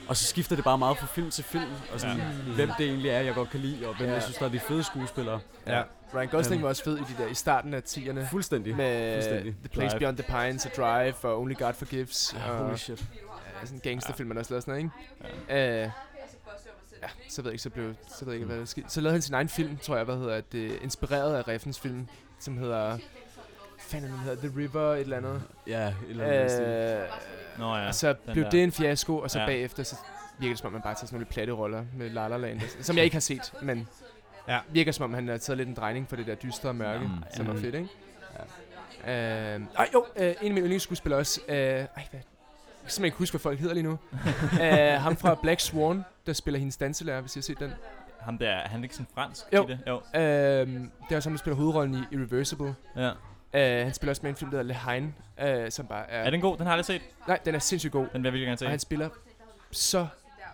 og så skifter det bare meget fra film til film, og sådan, Ja. ja. hvem det egentlig er, jeg godt kan lide, og hvem Ja. ja. jeg synes, der er de fede skuespillere. Ja. Ryan Gosling var også fed i de der i starten af 10'erne. Fuldstændig. Med Fuldstændig. The Place Drive. Beyond the Pines og Drive og Only God Forgives. Ja, og holy shit. ja, sådan en gangsterfilm, man også lavede sådan noget, ikke? Øh, ja, så ved jeg ikke, så blev, så ved jeg ikke, hvad der skete. Så lavede han sin egen film, tror jeg, hvad hedder det, inspireret af Reffens film, som hedder, fanden den hedder, The River, et eller andet. Ja, et eller andet. Øh, Nå ja. og så den blev der. det en fiasko, og så Ja. bagefter, så virker det som om, man bare tager sådan nogle platte roller med La La Land, som jeg ikke har set, men Ja. virker som om, han har taget lidt en drejning for det der dystre og mørke, Mm, som ja. er fedt, ikke? Ja. Øh, ej, jo, øh, en af mine yndlingsskuespillere også, øh, ej, hvad, jeg kan simpelthen ikke huske, hvad folk hedder lige nu. uh, ham fra Black Swan, der spiller hendes danselærer, hvis I har set den. Ham der, er han ikke sådan fransk Jo. i det? Jo. Uh, det er også ham, der spiller hovedrollen i Irreversible. Ja. Uh, han spiller også med i en film, der hedder Le Hein, uh, som bare er... Er den god? Den har jeg aldrig set. Nej, den er sindssygt god. Den vil jeg virkelig gerne se. Og han spiller så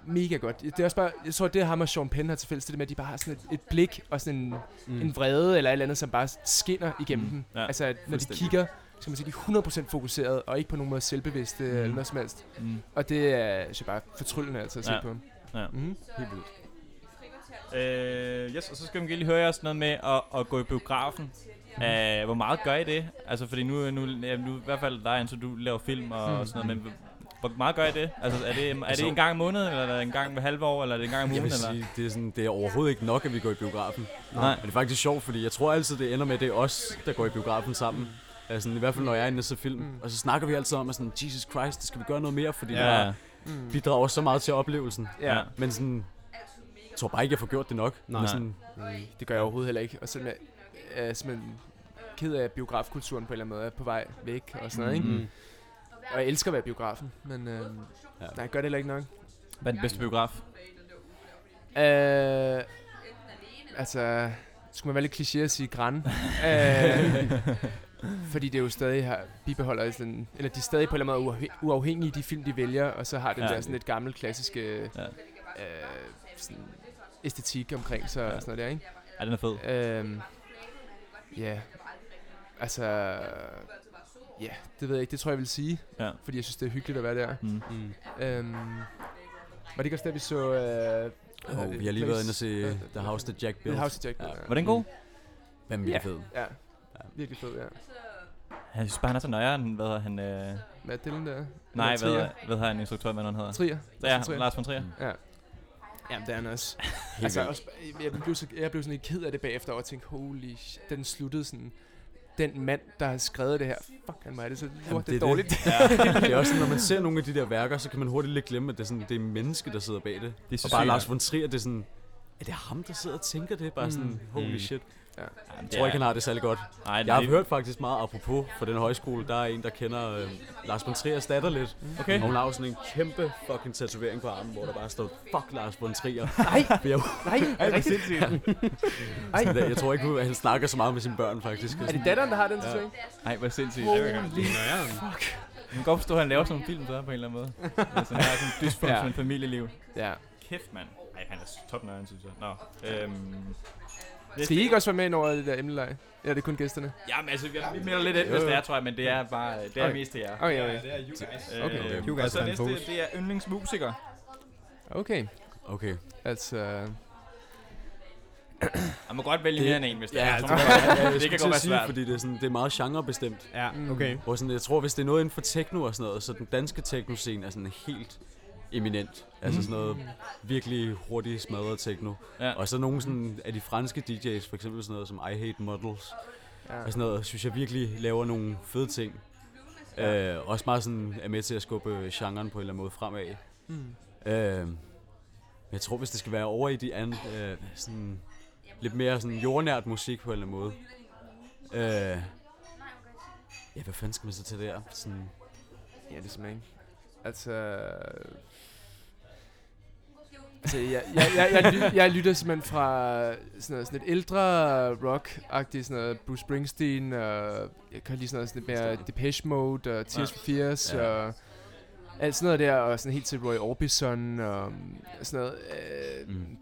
mega godt. Det er også bare, jeg tror, det er ham og Sean Penn har til fælles, det med, at de bare har sådan et, et blik og sådan en, Mm. en vrede eller et eller andet, som bare skinner igennem Mm. dem. Ja, altså, at når de kigger, så man sige, de er 100% fokuseret, og ikke på nogen måde selvbevidste mm. eller noget som helst. Mm. Og det er jeg bare fortryllende altså at se Ja. på. Ja. Mm. Helt vildt. Øh, yes, og så skal vi lige høre jer sådan noget med at, at gå i biografen. Uh, hvor meget gør I det? Altså, fordi nu, nu, ja, nu i hvert fald dig, så du laver film og, Mm. sådan noget, men hvor meget gør I det? Altså, er det, er det Altså- en gang om måneden, eller er det en gang hver halve år, eller er det en gang om Jeg ugen? vil Eller? sige, det er, sådan, det er overhovedet ikke nok, at vi går i biografen. Nej. Men det er faktisk sjovt, fordi jeg tror altid, det ender med, at det er os, der går i biografen sammen. Altså, I hvert fald, når jeg er inde og ser film. Mm. Og så snakker vi altid om, at sådan, Jesus Christ, det skal vi gøre noget mere, fordi Ja. det Mm. bidrager så meget til oplevelsen. Ja. Men sådan, jeg tror bare ikke, jeg får gjort det nok. Nej. Men Sådan, Det gør jeg overhovedet heller ikke. Og så er jeg simpelthen ked af, biografkulturen på en eller anden måde er på vej væk og sådan noget, ikke? Mm. Og jeg elsker at være biografen, men øh, Ja. nej, jeg gør det heller ikke nok. Hvad er den bedste biograf? Øh, altså, skulle man være lidt kliché at sige græn. øh, fordi det jo stadig har bibeholder sådan, eller de er stadig på en eller anden måde uafhæ- uafhængige de film, de vælger, og så har den Ja. der sådan lidt gammel, klassiske Ja. øh, sådan æstetik omkring sig Ja. og sådan noget der, ikke? Ja, den er fed. Øhm, ja, altså, ja, det ved jeg ikke, det tror jeg, jeg vil sige, Ja. fordi jeg synes, det er hyggeligt at være der. Mm. Mm. Øhm, var det ikke også der, vi så... Øh, oh, vi har lige været inde og se The House That Jack The Built. House of Jack. Ja. Ja. Var den god? Vanvittig Ja. fed. ja. Virkelig fed, ja. Jeg synes bare, han er så nøjere, end hvad hedder han... Øh... Matt Dillon der. Nej, hvad, hvad hedder han instruktør, hvad han hedder? Trier. Ja, Trier. Lars von Trier. Ja. Jamen, det er han også. Altså, også, jeg, blev så, jeg blev sådan lidt ked af det bagefter, og tænkte, holy shit, den sluttede sådan... Den mand, der har skrevet det her, fuck, han var det så Jamen, lort, det er dårligt. Det. Ja. det er også sådan, når man ser nogle af de der værker, så kan man hurtigt lidt glemme, at det er, sådan, det er menneske, der sidder bag det. Det er Og bare Lars von Trier, det er sådan, er det ham, der sidder og tænker det? Bare sådan, Mm. holy Mm. shit. Jamen, Jeg tror ikke, han har det særlig godt. Nej, det Jeg har er- hørt faktisk meget apropos for den højskole, der er en, der kender øh, Lars von Triers datter lidt. Okay. Og hun har jo sådan en kæmpe fucking tatovering på armen, hvor der bare står, fuck Lars von Trier. Nej! Jeg, Nej, er det rigtigt? Ej. jeg tror ikke, at han snakker så meget med sine børn, faktisk. Er det datteren, der har den tatovering? Ej, hvor sindssygt. Det jeg gerne. fuck. Man kan godt forstå, at han laver sådan en film så på en eller anden måde. Altså, han har sådan et dysfunktionelt Ja. familieliv. Ja. Kæft, mand. Ej, han er topnøren, synes jeg. Nå. Øhm, Skal I ikke også være med ind over det der emneleje? Er det kun gæsterne? Jamen, altså, vi vi melder lidt ind, hvis det er, tror jeg, men det er bare, det er Okay. mest til jer. Okay, okay. det er you guys. Øh, Okay, okay. You guys og så næste, det er yndlingsmusiker. Okay. Okay. Altså... Man må godt vælge Det- mere end en, hvis det Ja, er. Jeg tror, det, det, det kan godt være sige, svært. fordi det er, sådan, det er meget genrebestemt. Ja, Mm. okay. Hvor sådan, jeg tror, hvis det er noget inden for techno og sådan noget, så den danske techno-scene er sådan helt eminent. Altså sådan noget virkelig hurtigt smadret techno. Ja. Og så nogle sådan af de franske DJ's, for eksempel sådan noget som I Hate Models, Ja. og sådan noget, synes jeg virkelig laver nogle fede ting. Øh, også meget sådan er med til at skubbe genren på en eller anden måde fremad. Mm. Øh, men jeg tror, hvis det skal være over i de andre, øh, sådan lidt mere sådan jordnært musik på en eller anden måde. Øh, ja, hvad fanden skal man så til der? Sådan, Ja, det er ikke. Altså... Altså, jeg, jeg, jeg, jeg, ly, jeg lytter simpelthen fra sådan, noget, sådan lidt ældre rock-agtigt, sådan noget Bruce Springsteen, og jeg kan lide sådan noget sådan lidt mere Depeche Mode, og Tears for Fears, Ja. og alt sådan noget der, og sådan helt til Roy Orbison, og sådan noget. Øh, Mm.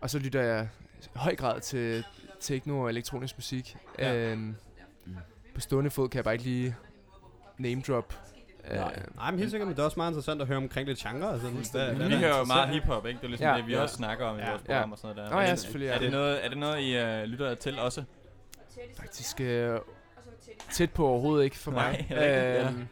Og så lytter jeg i høj grad til techno og elektronisk musik. Ja. Øhm, på stående fod kan jeg bare ikke lige name drop. Nej. Nej, men helt sikkert, men det er også meget interessant at høre omkring lidt genre. Altså, Fuldstændig. Vi hører jo meget hiphop, ikke? Det er ligesom Ja. det, vi Ja. også snakker om i Ja. vores program og sådan noget der. Nå Men ja, er- selvfølgelig Er er det noget, er det noget I uh, lytter til også? Faktisk øh, tæt på overhovedet ikke for Nej, mig. ikke. Øhm,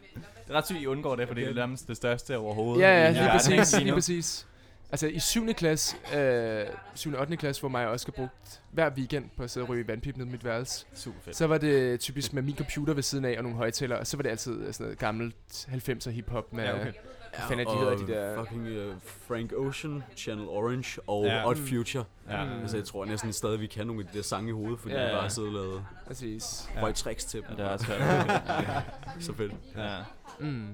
Det er ret sygt, I undgår det, fordi det er nærmest det største overhovedet. Ja, ja, lige ikke? præcis, Lige præcis. Altså i 7. klasse, øh, 7. og 8. klasse, hvor mig også skal brugt hver weekend på at sidde og ryge vandpip ned i mit værelse. Super fedt. Så var det typisk med min computer ved siden af og nogle højtalere, og så var det altid sådan noget gammelt 90'er hiphop med... Ja, okay. Hvad fanden er de hedder, de der- Fucking uh, Frank Ocean, Channel Orange og Ja. Odd. Future. Ja. Mm. Altså, jeg tror næsten stadig, vi kan nogle af de der sange i hovedet, fordi Ja, ja, ja. vi bare sidder og lavet Præcis. Ja. ja. tricks til Ja, dem. det er også. Så fedt. ja. Mm.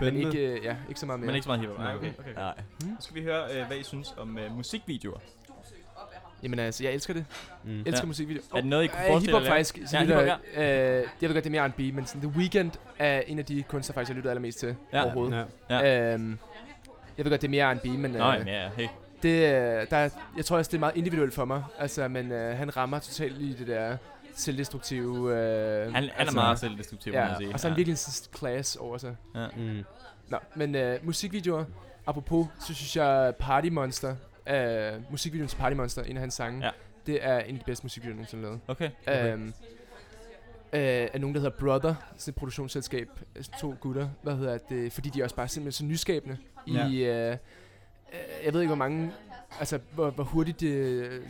Men Spændende. ikke, øh, ja, ikke så meget mere. Men ikke så meget hiphop. Nej, okay. okay. Nej. Nu skal vi høre, øh, hvad I synes om øh, musikvideoer. Jamen altså, jeg elsker det. Mm. elsker Ja. ja. musikvideoer. Er det noget, I kunne Øh, forestille hiphop jer at faktisk. Så Ja, lytter, hiphop, jeg, øh, jeg ved godt, det er mere R&B, men sådan, The Weeknd er en af de kunstnere, faktisk, jeg lytter allermest til Ja. ja. overhovedet. Ja. Ja. Øhm, Jeg ved godt, det er mere R&B, men Nå, øh, ja, hey. det, øh, der, er- jeg tror også, det er meget individuelt for mig. Altså, men øh, han rammer totalt i det der selvdestruktive... Øh, Han, han er altså, meget selvdestruktiv, må Ja, man sige. og så er han virkelig en class over sig. Ja. Mm. Nå, men øh, musikvideoer, apropos, så synes jeg Party Monster, øh, musikvideoen til Party Monster, en af hans sange, Ja. det er en af de bedste musikvideoer, jeg nogensinde lavet. Okay. Okay. Øhm, øh, af nogen, der hedder Brother, sådan et produktionsselskab, altså to gutter, hvad hedder det, fordi de er også bare simpelthen så nyskabende Ja. i, øh, øh, jeg ved ikke hvor mange, altså hvor, hvor hurtigt det, øh,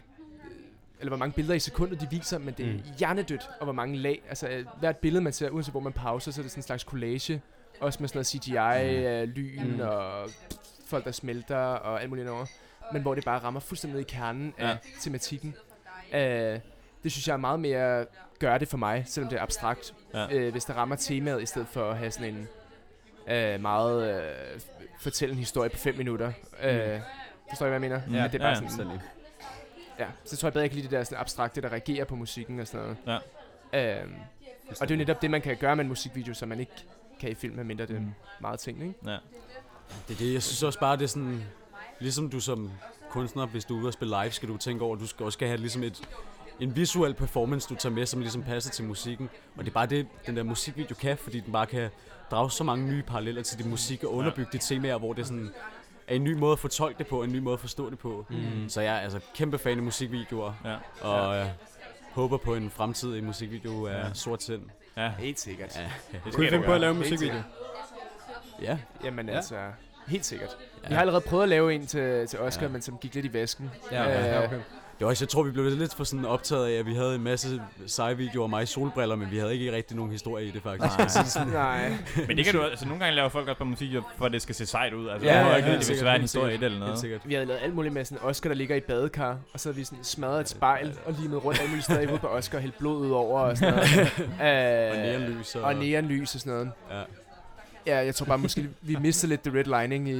eller hvor mange billeder i sekundet de viser, men det er Mm. mm. hjernedødt, og hvor mange lag, altså øh, hvert billede man ser, uanset hvor man pauser, så er det sådan en slags collage, også med sådan noget CGI, mm. øh, lyn Mm. mm. og folk, der smelter og alt muligt over, men hvor det bare rammer fuldstændig ned i kernen Ja. af tematikken. Øh, det synes jeg er meget mere gør det for mig, selvom det er abstrakt. Ja. Øh, hvis det rammer temaet, i stedet for at have sådan en øh, meget øh, fortælle en historie på 5 minutter. Øh, forstår I, hvad jeg mener? Mm. At det er bare Ja, ja. sådan, ja, så tror jeg bedre, jeg kan lide det der sådan abstrakte, der reagerer på musikken og sådan noget. Ja. Øhm, og det er jo netop det, man kan gøre med en musikvideo, som man ikke kan i film, medmindre det er Mm. meget ting, ikke? Ja. Det er det, jeg synes også bare, det er sådan... Ligesom du som kunstner, hvis du er ude og spille live, skal du tænke over, at du skal også skal have ligesom et, en visuel performance, du tager med, som ligesom passer til musikken. Og det er bare det, den der musikvideo kan, fordi den bare kan drage så mange nye paralleller til din musik og underbygge de temaer, hvor det er sådan er en ny måde at fortolke det på, en ny måde at forstå det på. Mm. Så jeg er altså kæmpe fan af musikvideoer, Ja. og øh, håber på en fremtidig musikvideo af Ja. Sort Sind. Ja. Helt sikkert. Ja, Det Kunne skal finde du på at lave en musikvideo? ja. Jamen Ja. ja. altså, helt sikkert. Ja. Vi har allerede prøvet at lave en til, til Oscar, Ja. men som gik lidt i vasken. Ja, Øh, ja, okay. Det var også, jeg tror, vi blev lidt for sådan optaget af, at vi havde en masse seje videoer af mig i solbriller, men vi havde ikke rigtig nogen historie i det faktisk. Nej. Men det kan du altså nogle gange laver folk også på musik, for at det skal se sejt ud. Altså, Ja, ja, ja, ja, ikke, helt det vil sikkert, være en historie i det eller noget. Vi havde lavet alt muligt med sådan Oscar, der ligger i et badekar, og så havde vi sådan smadret et spejl og limet rundt alle mulige steder i hovedet på Oscar og hældt blod ud over og sådan noget. Og Øh, neonlys. Og, og neonlys og sådan noget. Ja. Ja, jeg tror bare måske, vi mistede lidt the red lining i,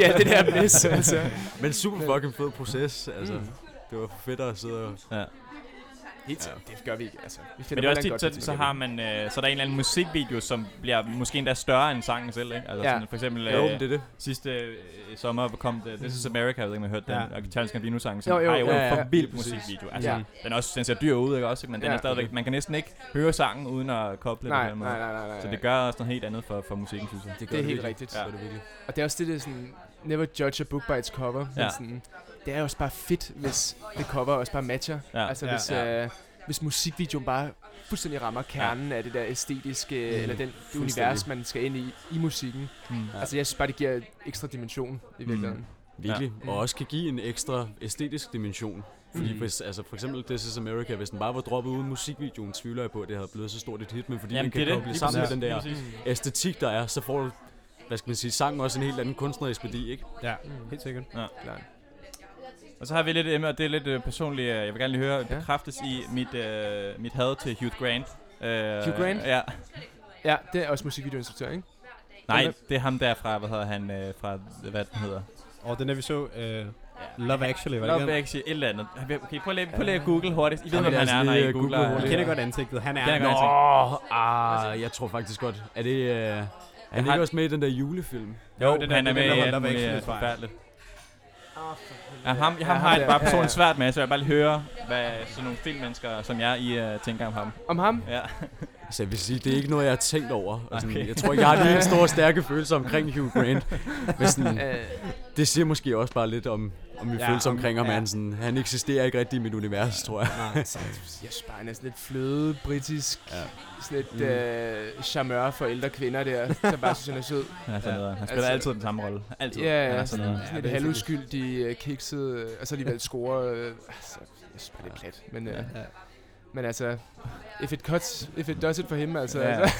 i alt det der mess, altså. Men super fucking fed proces. Altså, Mm. Det var fedt at sidde og... Ja. Helt sikkert, det gør vi ikke, altså. Vi Men det er også tit, godt så, så har man, øh, så er der en eller anden musikvideo, som bliver måske endda større end sangen selv, ikke? Altså Ja. sådan, for eksempel Jo, øh, det det. sidste øh, sommer kom det, This is America, jeg ved ikke, om I har hørt den, Ja. og Charles Gambino sang, som Jo, jo, har jo ja, en ja, for ja. vild musikvideo. Altså, Ja. den, er også, den ser dyr ud, ikke også? Men den Ja. er stadigvæk, man kan næsten ikke høre sangen uden at koble Nej, den måde. nej, nej, nej, nej. Så det gør også noget helt andet for, for musikken, synes jeg. Det, Det er helt rigtigt. Virkelig. Og det er også det, det er sådan, never judge a book by its cover. Ja. Sådan, det er jo også bare fedt, hvis det cover også bare matcher. Ja. Altså Ja. hvis, Ja. øh, hvis musikvideoen bare fuldstændig rammer kernen af det der æstetiske, Mm. eller den, det univers, man skal ind i, i musikken. Mm. Ja. Altså jeg synes bare, det giver ekstra dimension i virkeligheden. Virkelig. Ja. Og også kan give en ekstra æstetisk dimension. Fordi Mm. hvis, altså for eksempel This is America, hvis den bare var droppet uden musikvideoen, tvivler jeg på, at det havde blevet så stort et hit. Men fordi Jamen, den kan koble sammen med den der. Mm. æstetik, der er, så får du, hvad skal man sige, sangen også en helt anden kunstnerisk værdi, ikke? Ja, Mm. helt sikkert. Klart. Og så har vi lidt emne, og det er lidt øh, personligt, øh, jeg vil gerne lige høre, Ja. bekræftes i mit, øh, mit had til Hugh Grant. Øh, Hugh Grant? Ja. Ja, det er også musikvideoinstruktør, ikke? Nej, det er ham der fra, hvad hedder han, øh, fra, hvad den hedder. Og den der vi så, uh, Love Actually, var det Love? Actually, et eller andet. Okay, prøv lige at google hurtigt. I ved, hvem han er, når I google googler. hurtigt. Jeg kender godt ansigtet. Han er... Godt Nå, ah, jeg tror faktisk godt. Er det... Øh, er han har- ikke også med i den der julefilm? Jo, det der- han er med der, i Love Actually, øh, tror jeg. forfærdeligt. Ja, ham, Ja, ham ham har jeg bare Ja, personligt ja. svært med, så jeg vil bare lige høre, hvad sådan nogle filmmennesker som jeg, I uh, tænker om ham. Om ham? Ja. Altså, jeg vil sige, det er ikke noget, jeg har tænkt over. Og sådan, Okay. Jeg tror ikke, jeg har lige en stor, stærke følelse omkring Hugh Grant. Men sådan, Øh, det siger måske også bare lidt om, om min Ja, ja, følelse om- omkring ham. ja. Han, sådan, han eksisterer ikke rigtig i mit univers, tror jeg. Nej. jeg synes bare, han er sådan lidt fløde, britisk, Ja. sådan lidt Mm. øh, charmeur for ældre kvinder der, som bare synes, han er sød. Han er sådan Ja. noget. Han spiller Altså- altid den samme rolle. Altid. Ja, Han ja, er sådan noget. sådan Ja, lidt er halvuskyldig, øh, kikset, øh, og så alligevel score. Øh, altså, jeg synes bare, det er plat. Men, øh, Ja. Men altså, if it cuts, if it does it for him, altså. Ja. altså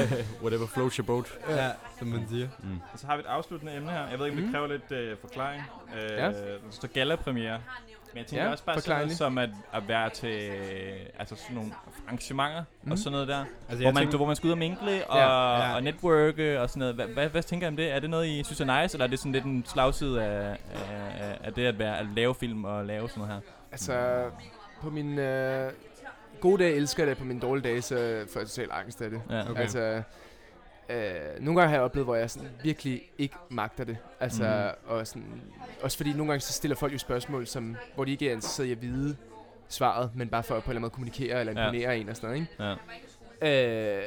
Whatever floats your boat. ja, som man siger. Mm. Og så har vi et afsluttende emne her. Jeg ved ikke, om det Mhm. kræver lidt øh, forklaring. Øh, Ja. Der står gala-premiere. Men jeg tænker Ja, også bare sådan noget som at, at være til altså sådan nogle arrangementer Mhm. og sådan noget der. Altså, Hvor man, tænker, hvor man skal ud og minkle og, Ja, ja. og networke og sådan noget. Hvad, hvad, hvad tænker I om det? Er det noget, I synes er nice, eller er det sådan lidt en slagside af, af, af det at, være, at lave film og lave sådan noget her? Altså, på min øh, gode dage elsker jeg det, på mine dårlige dage, så får jeg totalt angst af det. Ja. Okay. Altså, Øh, nogle gange har jeg oplevet, hvor jeg sådan virkelig ikke magter det. Altså, Mhm. og sådan, også fordi nogle gange så stiller folk jo spørgsmål, som, hvor de ikke er interesseret i at vide svaret, men bare for at på en eller anden måde kommunikere eller Ja. imponere en og sådan noget, ikke? Ja. Øh,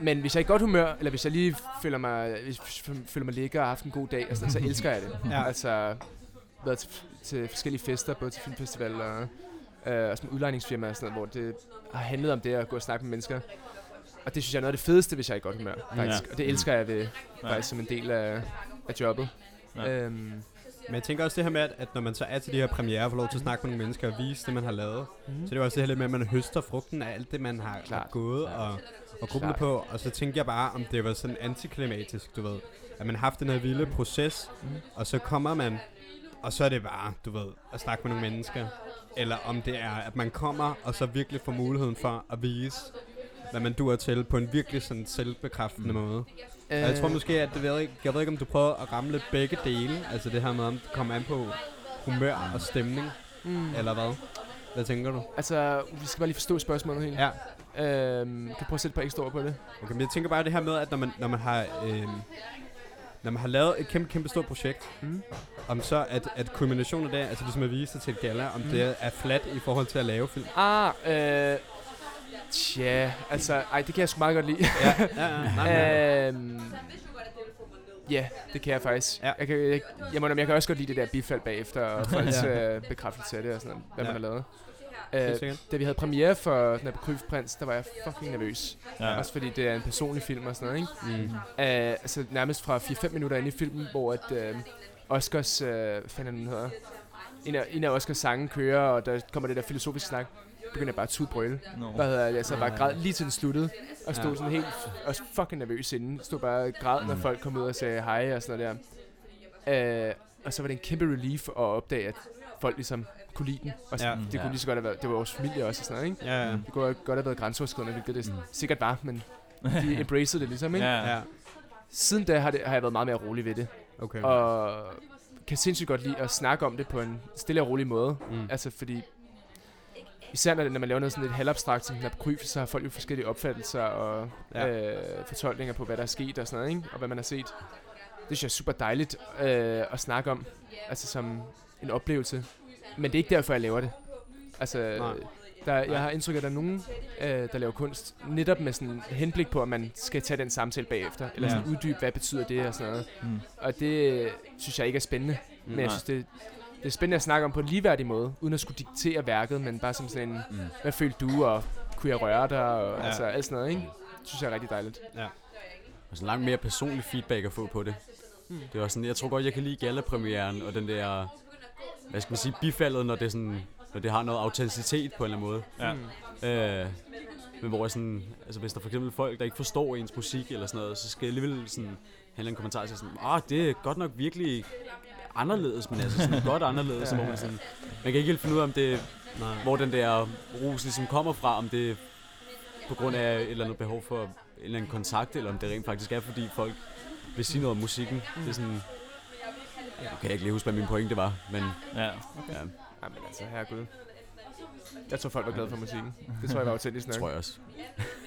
men hvis jeg er i godt humør, eller hvis jeg lige føler mig, hvis jeg føler mig lækker og har haft en god dag, sådan, så elsker jeg det. Ja. Altså, været til, til forskellige fester, både til filmfestival og, øh, og sådan udlejningsfirma og sådan noget, hvor det har handlet om det at gå og snakke med mennesker. Og det synes jeg er noget af det fedeste, hvis jeg er i godt humør, faktisk. Ja. Og det elsker jeg ved, Ja. faktisk som en del af, af jobbet. Ja. Øhm, Men jeg tænker også det her med, at, at når man så er til de her premiere og får lov til at snakke med nogle mennesker og vise det, man har lavet, mm. så det er jo også det her lidt med, at man høster frugten af alt det, man har, Klart. gået og, og grubbet Klart. på. Og så tænker jeg bare, om det var sådan antiklimatisk, du ved. At man har haft den her vilde proces, Mm. og så kommer man, og så er det bare, du ved, at snakke med nogle mennesker. Eller om det er, at man kommer, og så virkelig får muligheden for at vise, hvad man duer til på en virkelig sådan selvbekræftende Mm. måde. Øh, Og jeg tror måske, at det ved ikke, jeg ved ikke, om du prøver at ramme lidt begge dele. Altså det her med, om det kommer an på humør og stemning, mm. eller hvad? Hvad tænker du? Altså, vi skal bare lige forstå spørgsmålet helt. Ja, Øhm, kan du prøve at sætte et par ekstra ord på det? okay, men jeg tænker bare det her med, at når man, når man har... Øh, når man har lavet et kæmpe, kæmpe stort projekt, Mm. om så at, at kulminationen af det, altså ligesom at vise det til et gala, om Mm. det er flat i forhold til at lave film. Ah, øh... Tja, altså, ej, det kan jeg sgu meget godt lide. ja, ja, ja, nej, nej. øhm, ja, det kan jeg faktisk. Ja. Jeg, kan, jeg, jeg, må, jeg kan også godt lide det der bifald bagefter, og folks Ja. øh, bekræftelse af det og sådan noget, hvad Ja. man har lavet. Helt Øh, da vi havde premiere for den her Kryf Prins, der var jeg fucking nervøs. Ja. Også fordi det er en personlig film og sådan noget, ikke? Mm. Uh, altså nærmest fra 4-5 minutter ind i filmen, hvor at uh, Oscars, uh, hvad fanden den hedder? En af, en af Oscars sange kører, og der kommer det der filosofiske snak. begynder jeg bare at tudbrøle. No. Hvad hedder det? Jeg sad bare og græd lige til den sluttede. Og stod Ja. sådan helt, også fucking nervøs inden. Stod bare og græd, når Mm. folk kom ud og sagde hej og sådan noget der. Uh, og så var det en kæmpe relief at opdage, at folk ligesom kunne lide den. Og Ja. ja. det kunne lige så godt have været, det var vores familie også og sådan noget, ikke? Ja, ja. Det kunne godt have været grænseoverskridende, hvilket det Mm. sikkert var, men de embraced det ligesom, ikke? ja. ja. Siden da har, det, har jeg været meget mere rolig ved det. Okay. Og kan sindssygt godt lide at snakke om det på en stille og rolig måde. Mm. Altså fordi, især når, når man laver noget sådan lidt halvabstrakt som den her kryf, så har folk jo forskellige opfattelser og ja. øh, fortolkninger på, hvad der er sket og sådan noget, ikke? og hvad man har set. Det synes jeg er super dejligt øh, at snakke om, altså som en oplevelse. Men det er ikke derfor, jeg laver det. Altså, Nej. der, jeg har indtryk af, at der er nogen, øh, der laver kunst, netop med sådan henblik på, at man skal tage den samtale bagefter, eller Ja. sådan uddybe, hvad betyder det og sådan noget. Mm. Og det øh, synes jeg ikke er spændende. Mm. Men jeg synes, det, det er spændende at snakke om på en ligeværdig måde, uden at skulle diktere værket, men bare som sådan en, Mm. hvad følte du, og kunne jeg røre dig, og Ja. altså alt sådan noget, ikke? Det synes jeg er rigtig dejligt. Ja. Og sådan langt mere personlig feedback at få på det. Mm. Det var sådan, jeg tror godt, jeg kan lide gala-premieren, og den der, hvad skal man sige, bifaldet, når det, sådan, når det har noget autenticitet på en eller anden måde. Ja. Mm. Øh, men hvor jeg sådan, altså hvis der for eksempel folk, der ikke forstår ens musik eller sådan noget, så skal jeg alligevel sådan have en kommentar til sådan, ah, det er godt nok virkelig anderledes, men altså sådan godt anderledes, Ja, ja, hvor man sådan, man kan ikke helt finde ud af, om det, Nej. hvor den der rus ligesom kommer fra, om det er på grund af et eller andet behov for en eller anden kontakt, eller om det rent faktisk er, fordi folk vil sige noget om musikken. Det er sådan, nu kan jeg ikke lige huske, hvad min pointe var, men Ja. ja, Jamen altså, herregud. Jeg tror, folk var glade for musikken. Det tror jeg var autentisk det nok. tror jeg også.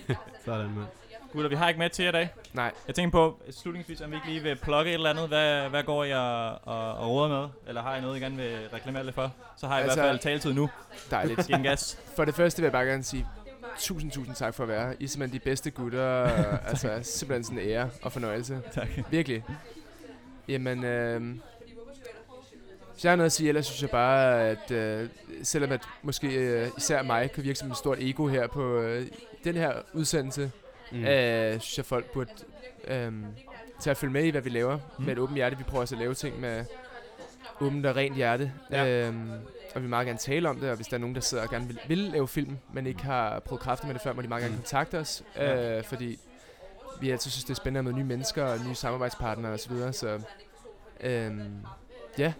Sådan, mand. Gutter, vi har ikke med til jer i dag. Nej, Jeg tænker på, slutningsvis, om vi ikke lige vil plukke et eller andet. Hvad, hvad går I og, og, råder med? Eller har I noget, I gerne vil reklamere lidt for? Så har I altså, i hvert fald taletid nu. dejligt. Giv gas. For det første vil jeg bare gerne sige, tusind, tusind tak for at være her. I er simpelthen de bedste gutter. altså, simpelthen sådan en ære og fornøjelse. tak. Virkelig. Jamen, øh, hvis jeg har noget at sige, ellers synes jeg bare, at øh, selvom at måske øh, især mig kan virke som et stort ego her på øh, den her udsendelse, Mm. øh, synes jeg folk burde øh, tage at følge med i, hvad vi laver Mm. med et åbent hjerte. Vi prøver også at lave ting med åbent og rent hjerte. Ja. Øhm, og vi meget gerne tale om det, og hvis der er nogen, der sidder og gerne vil, vil lave film, men ikke har prøvet kræfter med det før, må de meget gerne Mm. kontakte os. Ja. Øh, fordi vi altid synes, det er spændende med nye mennesker og nye samarbejdspartnere osv. Så, videre, så øhm, ja,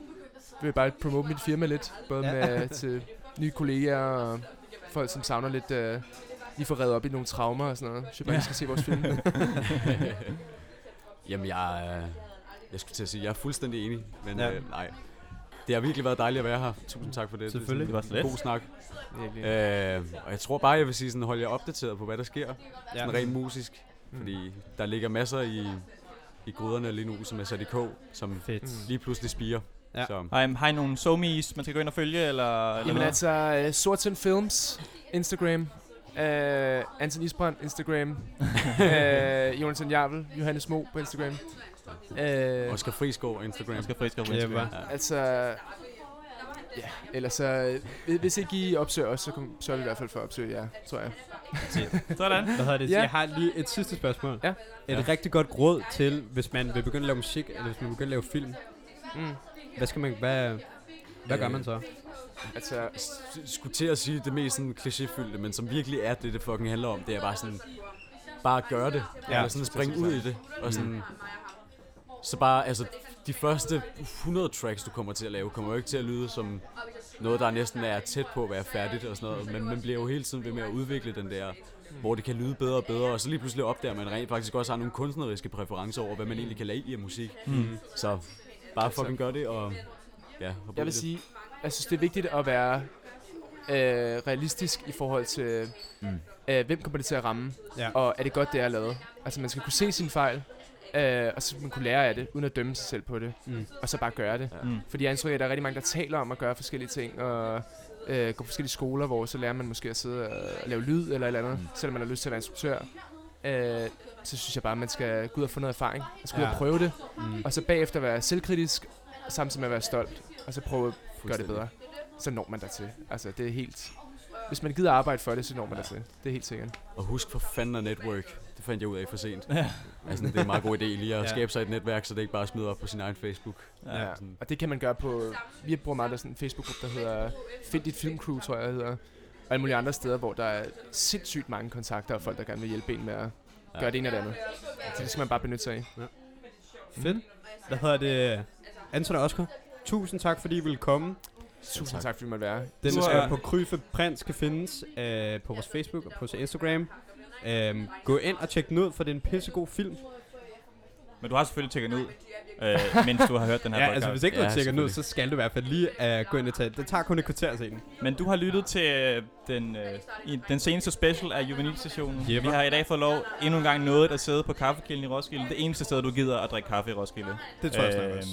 vil bare promote mit firma lidt, både Ja. med til nye kollegaer og folk, som savner lidt... Øh, lige få reddet op i nogle traumer og sådan noget. Så jeg bare, Ja. skal se vores film. Jamen, jeg, er- jeg skulle til at sige, jeg er fuldstændig enig, men Ja. øh, nej. Det har virkelig været dejligt at være her. Tusind tak for det. Selvfølgelig. Det var Det så er let. en god snak. Virkelig. Øh, og jeg tror bare, jeg vil sige sådan, hold jer opdateret på, hvad der sker. Ja. Sådan rent musisk. Mm. Fordi der ligger masser i, i gryderne lige nu, som er sat i kog, som Fedt. Lige pludselig spiger. Ja. Så, Har I, har I nogle somies, man skal gå ind og følge, eller? eller Jamen noget? altså, uh, Sortsen Films, Instagram. Uh, Anton Isbrand, Instagram. uh, Jonathan Jarvel, Johannes Mo på Instagram. Uh, Oscar Friskov Instagram. Skal friske på Ja, Instagram. hva'? Ja. altså, ja, ellers så, øh, hvis ikke I opsøger os, så, kom, så er det i hvert fald for at opsøge jer, tror jeg. Sådan. Hvad hedder det? Ja. Jeg har lige et sidste spørgsmål. Ja. Et Ja. rigtig godt råd til, hvis man vil begynde at lave musik, eller hvis man vil begynde at lave film. Mm. Hvad skal man, hvad, hvad gør Øh, man så? Altså, skulle til at sige det mest sådan klichéfyldte, men som virkelig er det, det fucking handler om, det er bare sådan, bare gøre det. Ja. Eller sådan springe ud i det. Og sådan, så bare, altså, de første 100 tracks, du kommer til at lave, kommer jo ikke til at lyde som noget, der næsten er tæt på at være færdigt og sådan noget, men man bliver jo hele tiden ved med at udvikle den der, hvor det kan lyde bedre og bedre, og så lige pludselig opdager man rent faktisk også har nogle kunstneriske præferencer over, hvad man egentlig kan lade i af musik. Mm. Så bare fucking gør det, og ja, i jeg vil det. sige, jeg synes, det er vigtigt at være øh, realistisk i forhold til, Mm. øh, hvem kommer det til at ramme, Ja. og er det godt, det er lavet. Altså, man skal kunne se sine fejl, øh, og så man kunne lære af det, uden at dømme sig selv på det, Mm. og så bare gøre det. Ja. Mm. Fordi jeg af, at der er rigtig mange, der taler om at gøre forskellige ting, og øh, gå på forskellige skoler, hvor så lærer man måske at sidde og, og lave lyd eller et eller andet, mm. selvom man har lyst til at være instruktør. Øh, så synes jeg bare, at man skal gå ud og få noget erfaring. Man skal ja. ud Ja. og prøve det, Mm. og så bagefter være selvkritisk, samtidig med at være stolt, og så prøve at gøre det bedre. Så når man der til. Altså, det er helt... Hvis man gider arbejde for det, så når man der til. Det er helt sikkert. Og husk for fanden at network. Det fandt jeg ud af for sent. Ja. Altså, det er en meget god idé lige at Ja. skabe sig et netværk, så det ikke bare smider op på sin egen Facebook. Ja. Ja. Og det kan man gøre på... Vi bruger meget af sådan en Facebook-gruppe, der hedder Find dit filmcrew, tror jeg, det hedder. Og alle mulige andre steder, hvor der er sindssygt mange kontakter og folk, der gerne vil hjælpe en med at Ja. gøre det ene eller andet. Så det skal man bare benytte sig af. Fedt. Hvad hedder det? Anton og Oscar, tusind tak, fordi I ville komme. Tusind tak. tak, fordi vi måtte være. Den Du er er- på Kryfe Prins kan findes øh, på vores Facebook og på vores Instagram. Øhm, gå ind og tjek den ud, for det er en pissegod film. Men du har selvfølgelig tjekket den ud, øh, mens du har hørt den her Ja, podcast. altså hvis ikke du Ja, har tjekket den ud, så skal du i hvert fald lige uh, gå ind og tage Det tager kun et kvarter at se den. Men du har lyttet til øh, den, øh, i, den seneste special af Juvenilstationen. Jepper. Vi har i dag fået lov endnu en gang noget at sidde på kaffekilden i Roskilde. Det eneste sted, du gider at drikke kaffe i Roskilde. Det tror jeg snart Øhm, også.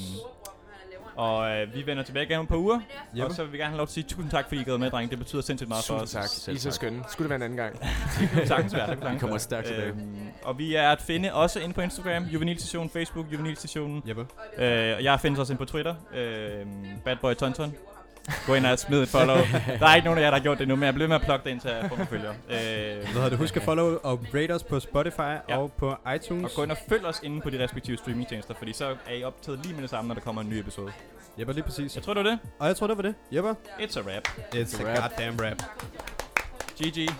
Og øh, vi vender tilbage igen om et par uger. Jepper. Og så vil vi gerne have lov til at sige tusind tak, fordi I gad med, drenge. Det betyder sindssygt meget for Tusind os. tak. Selv I er så tak. skønne. Skulle det være en anden gang. Det kunne sagtens være. Det kunne sagtens kommer stærkt tilbage. Øhm, og vi er at finde også inde på Instagram, Juvenilstation, Facebook, Juvenilstationen. Jepper. Øh, og jeg findes også inde på Twitter, øh, Badboy Tonton. Gå ind og smid et follow. der er ikke nogen af jer, der har gjort det nu, men jeg bliver med at plukke det ind til at få mig følger. Øh, Hvad det? Husk at follow og rate os på Spotify Ja. og på iTunes. og gå ind og følg os inde på de respektive streamingtjenester, fordi så er I optaget lige med det samme, når der kommer en ny episode. Jepper, lige præcis. Jeg tror, det var det. Og jeg tror, det var det. Jepper. It's a wrap. It's a Rap. goddamn rap. GG.